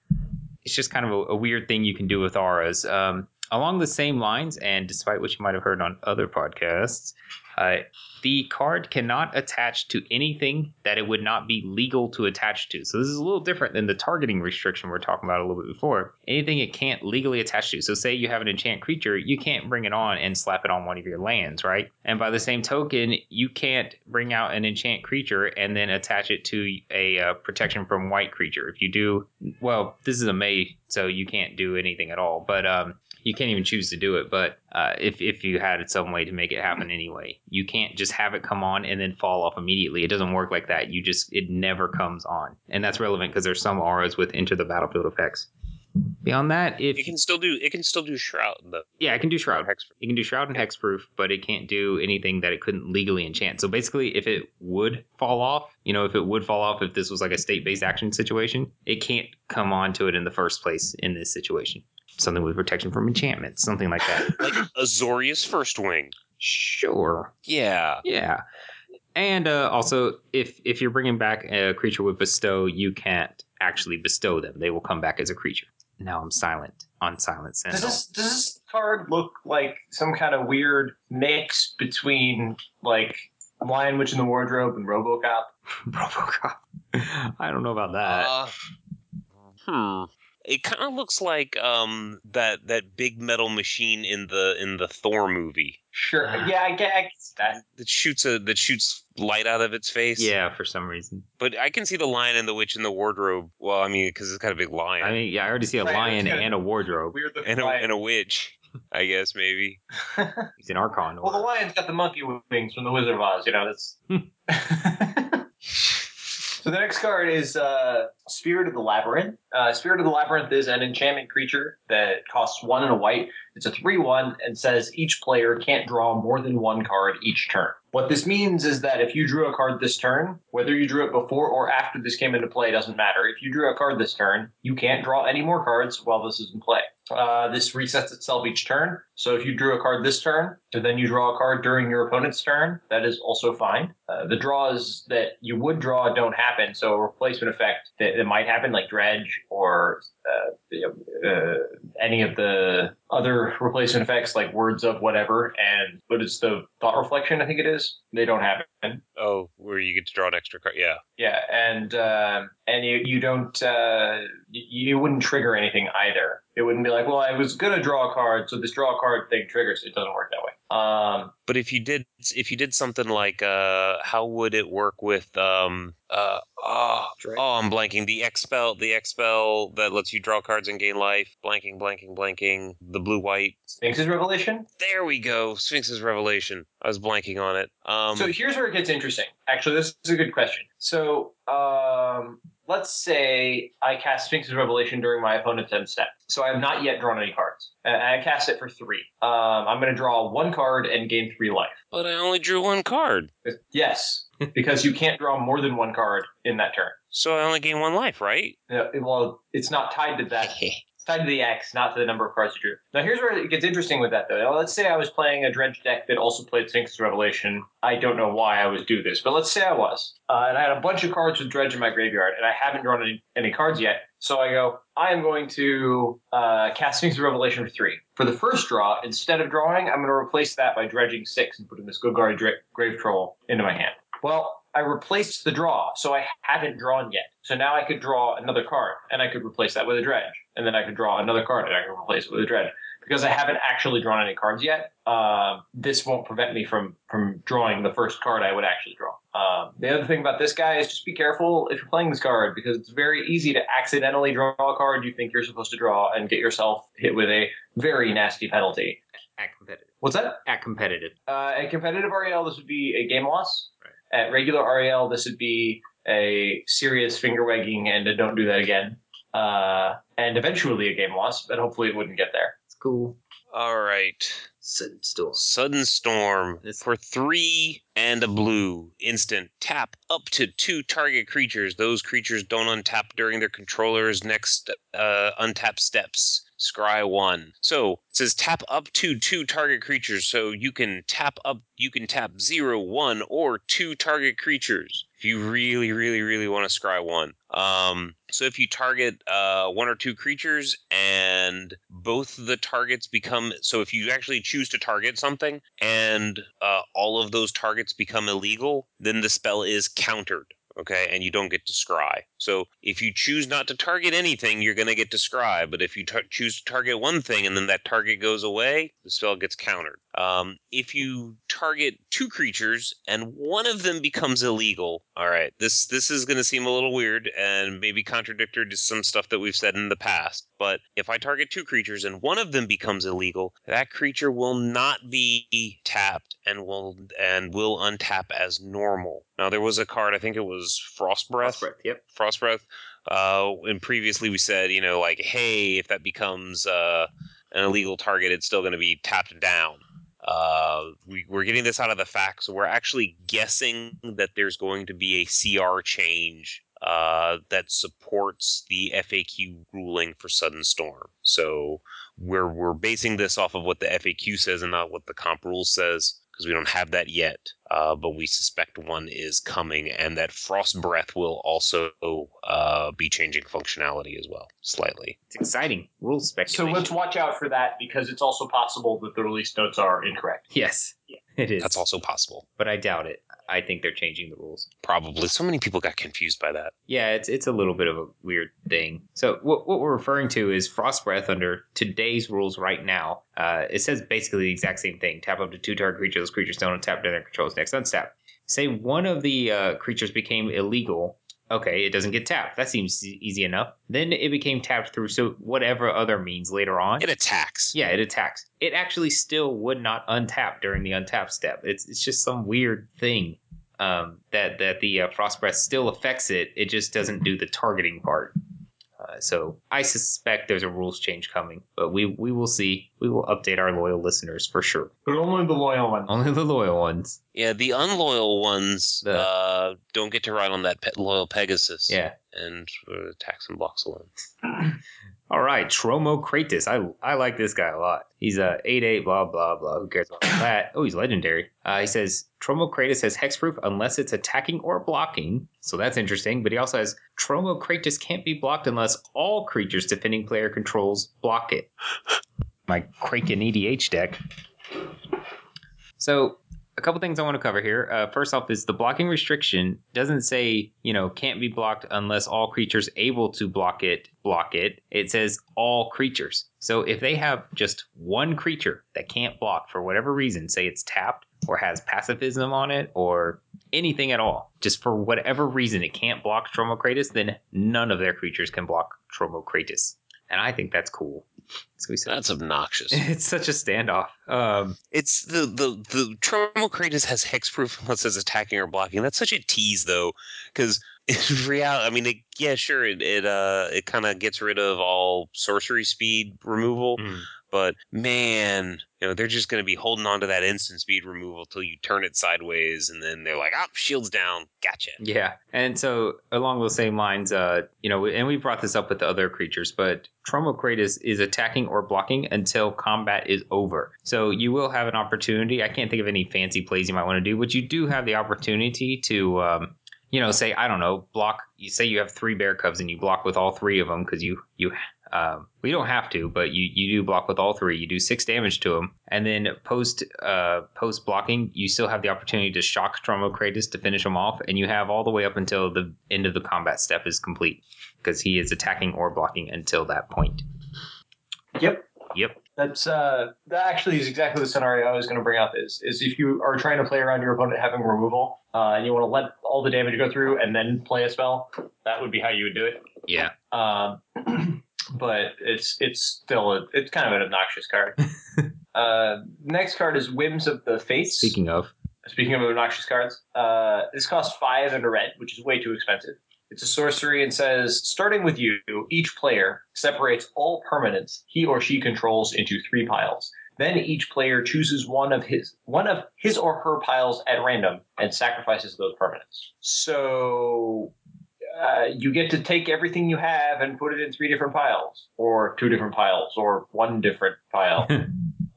It's just kind of a, a weird thing you can do with auras. Um, along the same lines, and despite what you might have heard on other podcasts, uh, the card cannot attach to anything that it would not be legal to attach to. So this is a little different than the targeting restriction we are talking about a little bit before. Anything it can't legally attach to. So say you have an enchant creature, you can't bring it on and slap it on one of your lands, right? And by the same token, you can't bring out an enchant creature and then attach it to a uh, protection from white creature. If you do, well, this is a May, so you can't do anything at all. But um, you can't even choose to do it. But uh, if if you had some way to make it happen anyway, you can't just have it come on and then fall off immediately. It doesn't work like that. You just it never comes on, and that's relevant because there's some auras with enter the battlefield effects. Beyond that, if It can still do it can still do shroud though. yeah, it can do shroud. Hex- It can do shroud and hexproof, but it can't do anything that it couldn't legally enchant. So basically, if it would fall off, you know, if it would fall off, if this was like a state-based action situation, it can't come onto it in the first place in this situation. Something with protection from enchantments, something like that. Like Azorius First Wing. sure. Yeah. Yeah. And uh, also, if if you're bringing back a creature with bestow, you can't actually bestow them. They will come back as a creature. Now I'm silent on Silent Does this does this card look like some kind of weird mix between like Lion Witch in the Wardrobe and RoboCop? RoboCop. I don't know about that. Uh, hmm. It kind of looks like um that that big metal machine in the in the Thor movie Sure. Yeah, I guess that. that shoots a that shoots light out of its face. yeah, for some reason. But I can see the lion and the witch in the wardrobe. Well, I mean, because it's got a big lion I mean, yeah, I already see a Right, lion it's got- and a wardrobe. And a and a witch. I guess maybe. He's an Archon. well, the lion's got the monkey wings from the Wizard of Oz. You know, that's. so the next card is uh, Spirit of the Labyrinth. Uh, Spirit of the Labyrinth is an enchantment creature that costs one and a white. It's a 3 1 and says each player can't draw more than one card each turn. What this means is that if you drew a card this turn, whether you drew it before or after this came into play doesn't matter. If you drew a card this turn, you can't draw any more cards while this is in play. Uh, this resets itself each turn. So if you drew a card this turn, and then you draw a card during your opponent's turn, that is also fine. Uh, the draws that you would draw don't happen. So a replacement effect that, that might happen, like Dredge or uh, uh, any of the other replacement effects, like Words of whatever, and but it's the Thought Reflection? I think it is. They don't happen. Oh, where you get to draw an extra card. Yeah. Yeah, and um and you you don't uh, you, you wouldn't trigger anything either. It wouldn't be like, well, I was gonna draw a card, so this draw a card thing triggers. It doesn't work that way. Um, But if you did, if you did something like, uh, how would it work with, um, uh, oh, oh, I'm blanking. The X spell, the X spell that lets you draw cards and gain life. Blanking, blanking, blanking. The blue white. Sphinx's Revelation. There we go. Sphinx's Revelation. I was blanking on it. Um, so here's where it gets interesting. Actually, this is a good question. So um, let's say I cast Sphinx's Revelation during my opponent's end step. So I have not yet drawn any cards. And I cast it for three. Um, I'm going to draw one card and gain three life. but I only drew one card, Yes, because you can't draw more than one card in that turn. so I only gain one life, right? Yeah, well, it's not tied to that. Tied to the X, not to the number of cards you drew. Now, here's where it gets interesting with that, though. Let's say I was playing a Dredge deck that also played Sphinx's Revelation. I don't know why I would do this, but let's say I was. Uh, and I had a bunch of cards with Dredge in my graveyard, and I haven't drawn any, any cards yet. So I go, I am going to uh, cast Sphinx's Revelation for three. For the first draw, instead of drawing, I'm going to replace that by dredging six and putting this Golgari Dra- Grave Troll into my hand. Well, I replaced the draw, so I haven't drawn yet. So now I could draw another card, and I could replace that with a dredge, and then I could draw another card, and I could replace it with a dredge. Because I haven't actually drawn any cards yet, uh, this won't prevent me from from drawing the first card I would actually draw. Um, the other thing about this guy is just be careful if you're playing this card because it's very easy to accidentally draw a card you think you're supposed to draw and get yourself hit with a very nasty penalty. at competitive. What's that? At competitive. Uh, at competitive REL, this would be a game loss. At regular REL, this would be a serious finger wagging and a don't do that again. Uh, and eventually a game loss, but hopefully it wouldn't get there. It's cool. All right. Sudden storm. Sudden Storm for three and a blue. Instant. Tap up to two target creatures. Those creatures don't untap during their controller's next uh, untap steps. Scry one. So it says tap up to two target creatures. So you can tap up. You can tap zero, one, or two target creatures. If you really, really, really want to scry one. Um, so if you target uh, one or two creatures and both the targets become so if you actually choose to target something and uh, all of those targets become illegal, then the spell is countered. Okay, and you don't get to scry. So if you choose not to target anything, you're going to get to scry. But if you tar- choose to target one thing and then that target goes away, the spell gets countered. Um, if you target two creatures and one of them becomes illegal, all right, this this is going to seem a little weird and maybe contradictory to some stuff that we've said in the past. But if I target two creatures and one of them becomes illegal, that creature will not be tapped and will and will untap as normal. Now there was a card, I think it was Frost Breath. Frost breath. Yep. Frost Breath. Uh, and previously we said, you know, like, hey, if that becomes uh, an illegal target, it's still going to be tapped down. Uh, we, we're getting this out of the facts. So we're actually guessing that there's going to be a CR change uh, that supports the FAQ ruling for Sudden Storm. So we're we're basing this off of what the FAQ says and not what the comp rule says because we don't have that yet. Uh, but we suspect one is coming, and that Frost Breath will also uh, be changing functionality as well, slightly. It's exciting. Rules So let's watch out for that because it's also possible that the release notes are incorrect. Yes. yeah. It is. That's also possible. But I doubt it. I think they're changing the rules. Probably. So many people got confused by that. Yeah, it's it's a little bit of a weird thing. So what what we're referring to is frost breath under today's rules right now. Uh, it says basically the exact same thing. Tap up to two target creatures. Those creatures don't tap during their control's next unstap. Say one of the uh, creatures became illegal. Okay, it doesn't get tapped. That seems easy enough. Then it became tapped through so whatever other means later on. It attacks. yeah, it attacks. It actually still would not untap during the untap step. It's it's just some weird thing um, that that the uh, frost breath still affects it. It just doesn't do the targeting part. Uh, so I suspect there's a rules change coming, but we we will see. We will update our loyal listeners for sure. But only the loyal ones. Only the loyal ones. Yeah, the unloyal ones The- uh, don't get to ride on that pe- loyal Pegasus. Yeah. And uh, attacks and blocks alone. All right, Tromokratis. I I like this guy a lot. He's a eight eight blah blah blah. Who cares about that? Oh, he's legendary. Uh, he says Tromokratis has hexproof unless it's attacking or blocking. So that's interesting. But he also has Tromokratis can't be blocked unless all creatures defending player controls block it. My Kraken EDH deck. So a couple things I want to cover here. Uh, first off, is the blocking restriction doesn't say you know can't be blocked unless all creatures able to block it block it. It says all creatures. So if they have just one creature that can't block for whatever reason, say it's tapped or has pacifism on it or anything at all, just for whatever reason it can't block Tromokratis, then none of their creatures can block Tromokratis. And I think that's cool. It's gonna That's obnoxious. it's such a standoff. Um, It's the the the Tromokratis has hexproof unless it's attacking or blocking. That's such a tease though, because in reality, I mean, it, yeah, sure, it it uh it kind of gets rid of all sorcery speed removal, mm. But man, you know, they're just going to be holding on to that instant speed removal till you turn it sideways, and then they're like, "Ah, shields down, gotcha." Yeah, and so along those same lines, uh, you know, and we brought this up with the other creatures, but Tromokratis is attacking or blocking until combat is over. So you will have an opportunity. I can't think of any fancy plays you might want to do, but you do have the opportunity to, um, you know, say I don't know, block. You say you have three bear cubs and you block with all three of them because you you. Um, we don't have to, but you, you do block with all three. You do six damage to them, and then post uh, post blocking, you still have the opportunity to shock Tromokratis to finish him off, and you have all the way up until the end of the combat step is complete because he is attacking or blocking until that point. Yep. Yep. That's uh that actually is exactly the scenario I was going to bring up is is if you are trying to play around your opponent having removal uh, and you want to let all the damage go through and then play a spell, that would be how you would do it. Yeah. Um, but it's it's still a, it's kind of an obnoxious card. uh, next card is Whims of the Fates. Speaking of, Speaking of obnoxious cards, uh, this costs five and a red, which is way too expensive. It's a sorcery and says, starting with you, each player separates all permanents he or she controls into three piles. Then each player chooses one of his one of his or her piles at random and sacrifices those permanents. So uh, you get to take everything you have and put it in three different piles, or two different piles, or one different pile.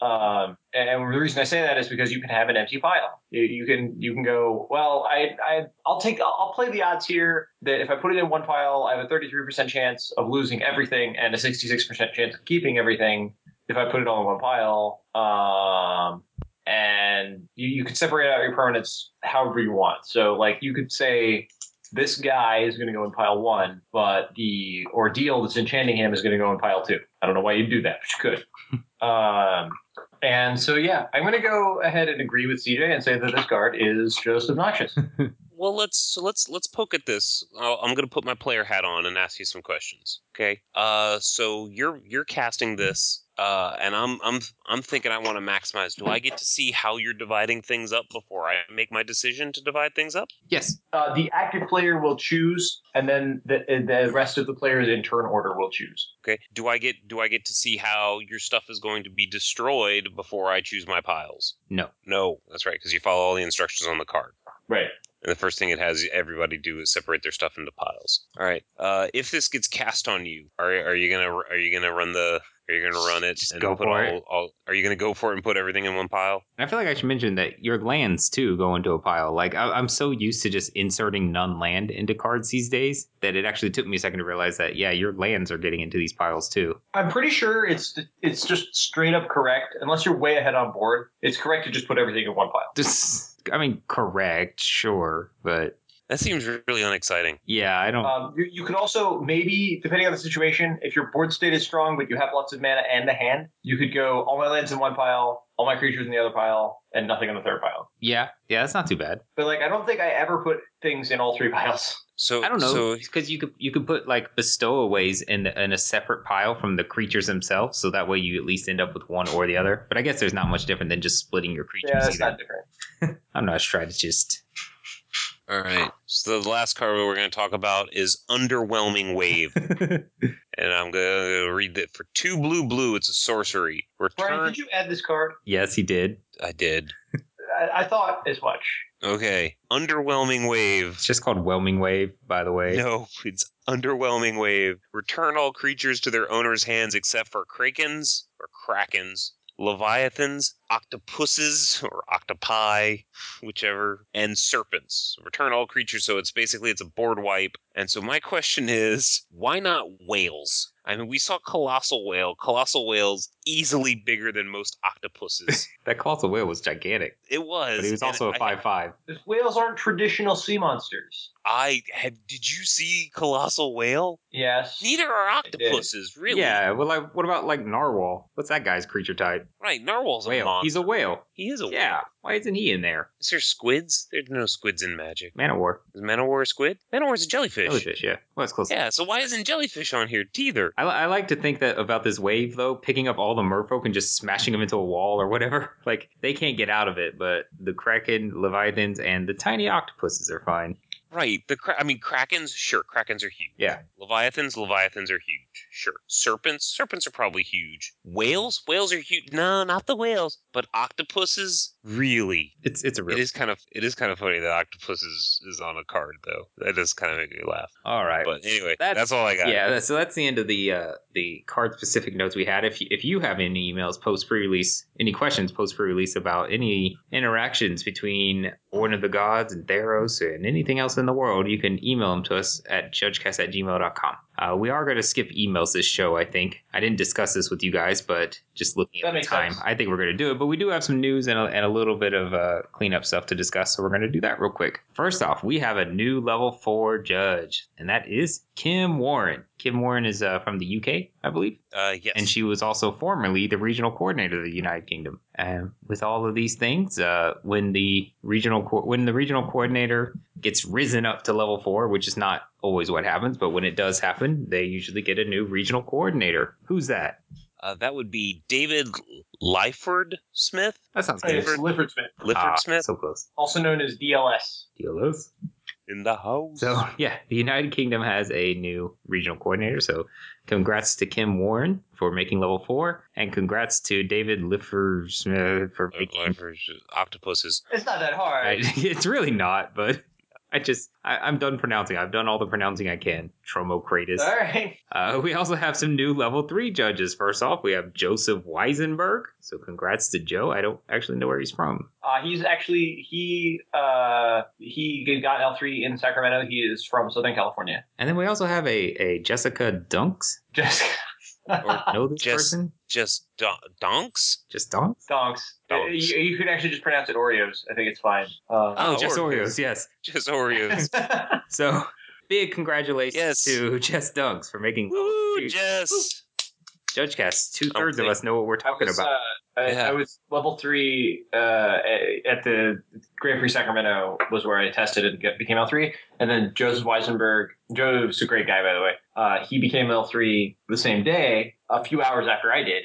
Um, and the reason I say that is because you can have an empty pile. You, you can you can go well. I I I'll take I'll play the odds here that if I put it in one pile, I have a 33% chance of losing everything and a 66% chance of keeping everything. If I put it all in one pile, um, and you, you can separate out your permanents however you want. So like you could say this guy is going to go in pile one, but the ordeal that's enchanting him is going to go in pile two. I don't know why you'd do that, but you could. um, and so, yeah, I'm going to go ahead and agree with CJ and say that this card is just obnoxious. Well, let's so let's let's poke at this. I'll, I'm going to put my player hat on and ask you some questions. Okay. Uh, so you're you're casting this, uh, and I'm I'm I'm thinking I want to maximize. Do I get to see how you're dividing things up before I make my decision to divide things up? yes, Uh, the active player will choose, and then the, the rest of the players in turn order will choose. Okay. Do I get do I get to see how your stuff is going to be destroyed before I choose my piles? no. No, that's right, because you follow all the instructions on the card. Right. And the first thing it has everybody do is separate their stuff into piles. All right. Uh, if this gets cast on you, are are you gonna are you gonna run the are you gonna run it Just and go put for all, it. all are you gonna go for it and put everything in one pile? And I feel like I should mention that your lands too go into a pile. Like I, I'm so used to just inserting none land into cards these days that it actually took me a second to realize that yeah, your lands are getting into these piles too. I'm pretty sure it's it's just straight up correct. Unless you're way ahead on board, it's correct to just put everything in one pile. Just, I mean, correct, sure, but That seems really unexciting. yeah, I don't. Um, you, you could also maybe, depending on the situation, if your board state is strong but you have lots of mana and the hand, you could go all my lands in one pile, all my creatures in the other pile, and nothing in the third pile. Yeah, yeah, that's not too bad. But like, I don't think I ever put things in all three piles. So I don't know So because you could you could put like bestowaways in in a separate pile from the creatures themselves, so that way you at least end up with one or the other. But I guess there's not much different than just splitting your creatures. Yeah, that's either. not different. I'm not a strategist. All right. So the last card we're going to talk about is Underwhelming Wave, and I'm going to read that for two blue blue. It's a sorcery. Brian, did you add this card? yes, he did. I did. I, I thought as much. Okay. Underwhelming Wave. It's just called Whelming Wave, by the way. No, it's underwhelming wave. Return all creatures to their owner's hands except for krakens or krakens, leviathans, octopuses or octopi, whichever, and serpents. Return all creatures. So it's basically it's a board wipe. And so my question is, why not whales? I mean, we saw colossal whale. Colossal whales easily bigger than most octopuses. That colossal whale was gigantic, it was. but he was also a five five. These whales aren't traditional sea monsters. I had. Did you see colossal whale? Yes. Neither are octopuses, really. Yeah, well, like, what about like narwhal? What's that guy's creature type? Right, narwhal's a Whale. Monster. He's a whale. He is a whale. Yeah. Why isn't he in there? Is there squids? There's no squids in Magic. Man of War. Is Manowar a squid? Man of War is a jellyfish. Jellyfish. Yeah. Well, that's close. Yeah, so why isn't jellyfish on here either? I, I like to think that about this wave though, picking up all the merfolk and just smashing them into a wall or whatever. Like they can't get out of it, but the kraken, leviathans, and the tiny octopuses are fine. Right. The cra- I mean, krakens. Sure, krakens are huge. Yeah. Leviathans. Leviathans are huge. Sure. Serpents. Serpents are probably huge. Whales. Whales are huge. No, not the whales. But octopuses. Really. It's it's a real. It is kind of it is kind of funny that octopus is, is on a card though. That does kind of make me laugh. all right. But anyway, That's- that's, all I got. Yeah, so that's the end of the uh, the card specific notes we had. If you, if you have any emails post pre release, any questions post pre release about any interactions between Born of the Gods and Theros and anything else in the world, you can email them to us at judgecast at gmail.com. Uh, we are going to skip emails this show, I think. I didn't discuss this with you guys, but just looking That at the time, sense. I think we're going to do it. But we do have some news and a, and a little bit of uh, cleanup stuff to discuss, so we're going to do that real quick. First off, we have a new level four judge, and that is Kim Warren. Kim Warren is uh, from the UK, I believe, Uh, yes. and she was also formerly the regional coordinator of the United Kingdom. And with all of these things, uh, when the regional co- when the regional coordinator gets risen up to level four, which is not always what happens, but when it does happen, they usually get a new regional coordinator. Who's that? Uh, that would be David Lyford Smith. That sounds good. it's Lifford Smith, Lyford Ah, Smith so close. also known as DLS. DLS. in the house. So yeah, the United Kingdom has a new regional coordinator. So congrats to Kim Warren for making level four, and congrats to David Liffer Smith for making. Lyford- octopuses. It's not that hard. I, it's really not, but I just I, I'm done pronouncing. I've done all the pronouncing I can. Tromokratis. All right. Uh, we also have some new level three judges. First off, we have Joseph Weisenberg. So congrats to Joe. I don't actually know where he's from. Uh, he's actually he uh he got L three in Sacramento. He is from Southern California. And then we also have a, a Jessica Dunks. Just Know this Just- person? Just don- donks? Just Dunks? donks. Donks. You, you could actually just pronounce it Oreos. I think it's fine. Uh, Oh, just Oreos. Oreos. Yes. Just Oreos. So big congratulations Yes. to Jess Dunks for making Woo, Dude. Jess. JudgeCast. Two thirds of us know what we're talking I was, about. Uh, I, Yeah. I was level three uh, at the Grand Prix Sacramento was where I tested and get, became L three, and then Joseph Weisenberg. Joe's a great guy, by the way. Uh, he became L three the same day, a few hours after I did,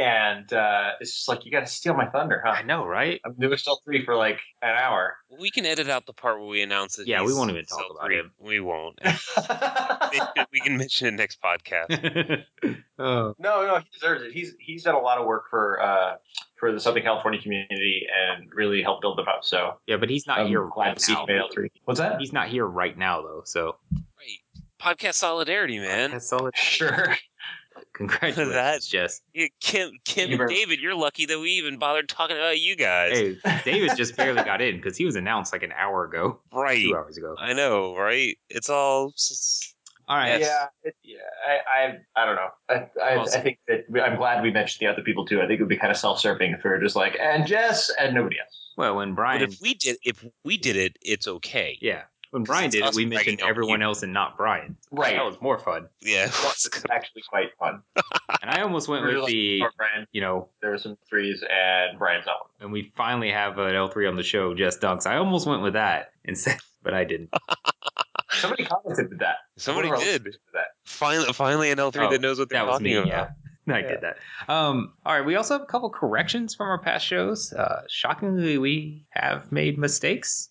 and uh, it's just like you got to steal my thunder, huh? I know, right? I'm doing L three for like an hour. We can edit out the part where we announce it. Yeah, we won't even talk about three. him. We won't. we can mention it next podcast. oh. No, no, he deserves it. He's he's done a lot of work for uh, for the Southern California community and really helped build them up. So Yeah, but he's not I'm here glad right to see now. L three. What's that? He's not here right now, though. So Right. Podcast solidarity, man. that's solid. Sure. Congratulations, That- Jess. Yeah, Kim, Kim, you and David, you're lucky that we even bothered talking about you guys. Hey, David just barely got in because he was announced like an hour ago, right. two hours ago. I know, right? It's all. s- All right. Yeah, it, yeah. I, I, I don't know. I, I, Awesome. I think that I'm glad we mentioned the other people too. I think it would be kind of self-serving if we were just like, and Jess and nobody else. Well, when Brian But if we did, if we did it, it's okay. yeah, when Brian did it, we mentioned everyone you. else and not Brian. Right. That was more fun. Yeah. It's actually quite fun. And I almost went with the, Brian, you know, there were some threes, and Brian's not one. and we finally have an L3 on the show, Jess Dunks. I almost went with that instead, but I didn't. Somebody commented that. Somebody One did. listeners did that. Finally, finally, an L3 Oh, that knows what they're that was talking me, about. yeah. I Yeah. did that. Um, all right, we also have a couple corrections from our past shows. Uh, shockingly, we have made mistakes.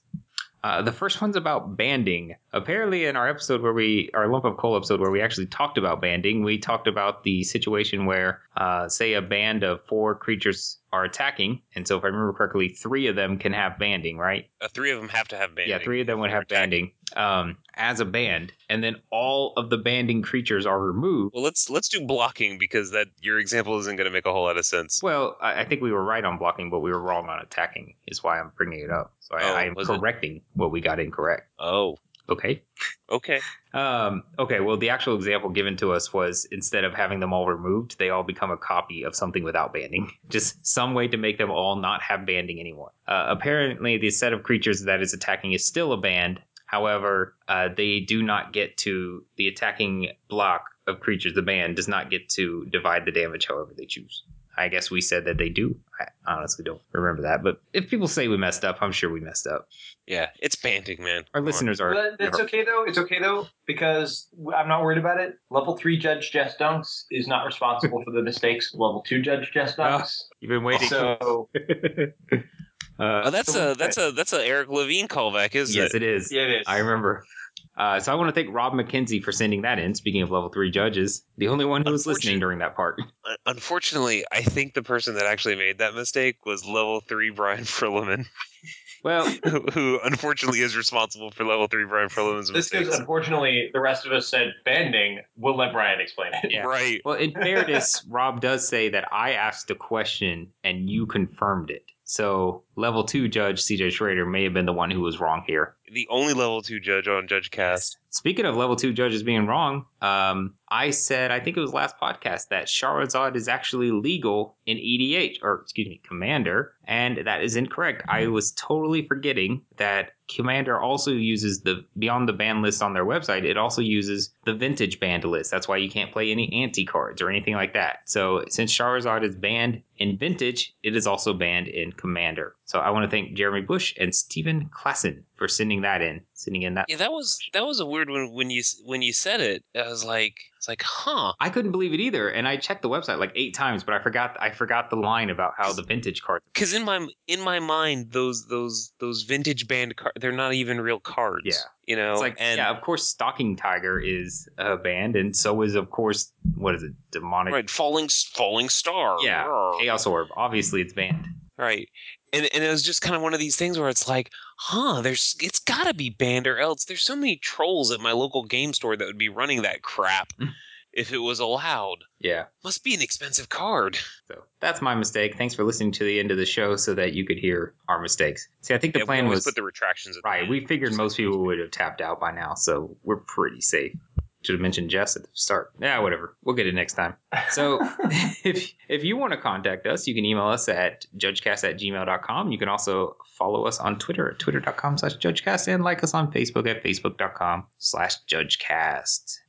Uh, the first one's about banding. Apparently, in our episode where we, our lump of coal episode where we actually talked about banding, we talked about the situation where, uh, say, a band of four creatures are attacking, and so if I remember correctly, three of them can have banding, right? Uh, three of them have to have banding. Yeah, three of them would have They're banding um, as a band, and then all of the banding creatures are removed. Well, let's let's do blocking because that your example isn't going to make a whole lot of sense. Well, I, I think we were right on blocking, but we were wrong on attacking. Is why I'm bringing it up. So I, Oh, I am was it? correcting what we got incorrect. Oh, Okay. okay. Um, okay. Well, the actual example given to us was instead of having them all removed, they all become a copy of something without banding. Just some way to make them all not have banding anymore. Uh, apparently, the set of creatures that is attacking is still a band. However, uh, they do not get to the attacking block of creatures. The band does not get to divide the damage however they choose. I guess we said that they do. I honestly don't remember that, but if people say we messed up, I'm sure we messed up. Yeah, it's banding, man. Our Come on. listeners are. But it's okay though. It's okay though because I'm not worried about it. Level three Judge Jess Dunks is not responsible for the mistakes. Level two Judge Jess Dunks. You've been waiting. So uh, Oh, that's a that's a that's a Eric Levine callback, isn't yes, it? it is. yeah, it is. I remember. Uh, so I want to thank Rob McKenzie for sending that in. Speaking of level three judges, the only one who was listening during that part. Unfortunately, I think the person that actually made that mistake was level three Brian Prillaman, Well, who, who unfortunately is responsible for level three Brian Prillaman's This because mistakes. unfortunately the rest of us said bending. We'll let Brian explain it. Yeah. Right. well, in fairness, Rob does say that I asked a question and you confirmed it. So level two judge CJ Schrader may have been the one who was wrong here. The only level two judge on Judge Cast. Speaking of level two judges being wrong, um, I said I think it was last podcast that Shahrazad is actually legal in EDH or excuse me, Commander, and that is incorrect. I was totally forgetting that Commander also uses the beyond the ban list on their website. It also uses the vintage banned list. That's why you can't play any ante cards or anything like that. So since Shahrazad is banned in vintage, it is also banned in Commander. So I want to thank Jeremy Bush and Stephen Klassen for sending that in, sending in that. Yeah, that was that was a weird one when you when you said it. I was like, it's like, huh? I couldn't believe it either, and I checked the website like eight times, but I forgot I forgot the line about how the vintage cards. Because in my in my mind, those those those vintage band cards, they're not even real cards. Yeah. you know. It's like and yeah, of course, Stalking Tiger is a band, and so is of course what is it, demonic? right, falling falling star. Yeah, Roar. Chaos Orb. Obviously, it's banned. Right. And and it was just kind of one of these things where it's like, huh, there's it's gotta be banned or else there's so many trolls at my local game store that would be running that crap Mm. if it was allowed. Yeah. Must be an expensive card. So that's my mistake. Thanks for listening to the end of the show so that you could hear our mistakes. See, I think the Yeah, plan was put the retractions at the right. end. We figured most people would have tapped out by now, so we're pretty safe. Should have mentioned Jess at the start. Yeah, whatever. We'll get it next time. So if if you want to contact us, you can email us at judgecast at gmail.com. You can also follow us on Twitter at twitter.com slash judgecast and like us on Facebook at facebook.com slash judgecast.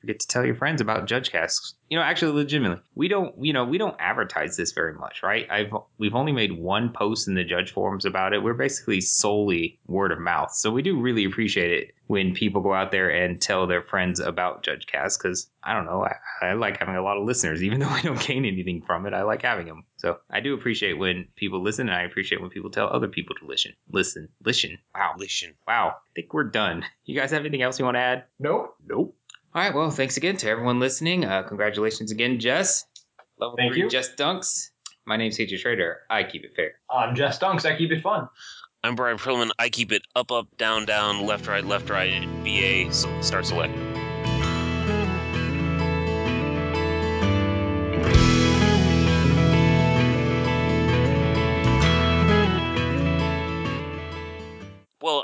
Forget to tell your friends about JudgeCast. You know, actually, legitimately, we don't, you know, we don't advertise this very much, right? I've we've only made one post in the Judge forums about it. We're basically solely word of mouth, so we do really appreciate it when people go out there and tell their friends about JudgeCast because I don't know, I, I like having a lot of listeners, even though we don't gain anything from it. I like having them, so I do appreciate when people listen, and I appreciate when people tell other people to listen, listen, listen. Wow, Listen. wow. I think we're done. You guys have anything else you want to add? Nope. Nope. All right. Well, thanks again to everyone listening. Uh, congratulations again, Jess. Level Thank three, you. Jess Dunks. My name's CJ Schrader. I keep it fair. I'm Jess Dunks. I keep it fun. I'm Brian Prillaman. I keep it up, up, down, down, left, right, left, right, BA, so start select.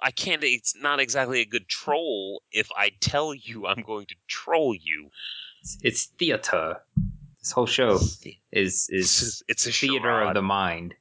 I can't. It's not exactly a good troll if I tell you I'm going to troll you. It's, it's theater. This whole show is It's, is just- it's a theater charade. of the mind.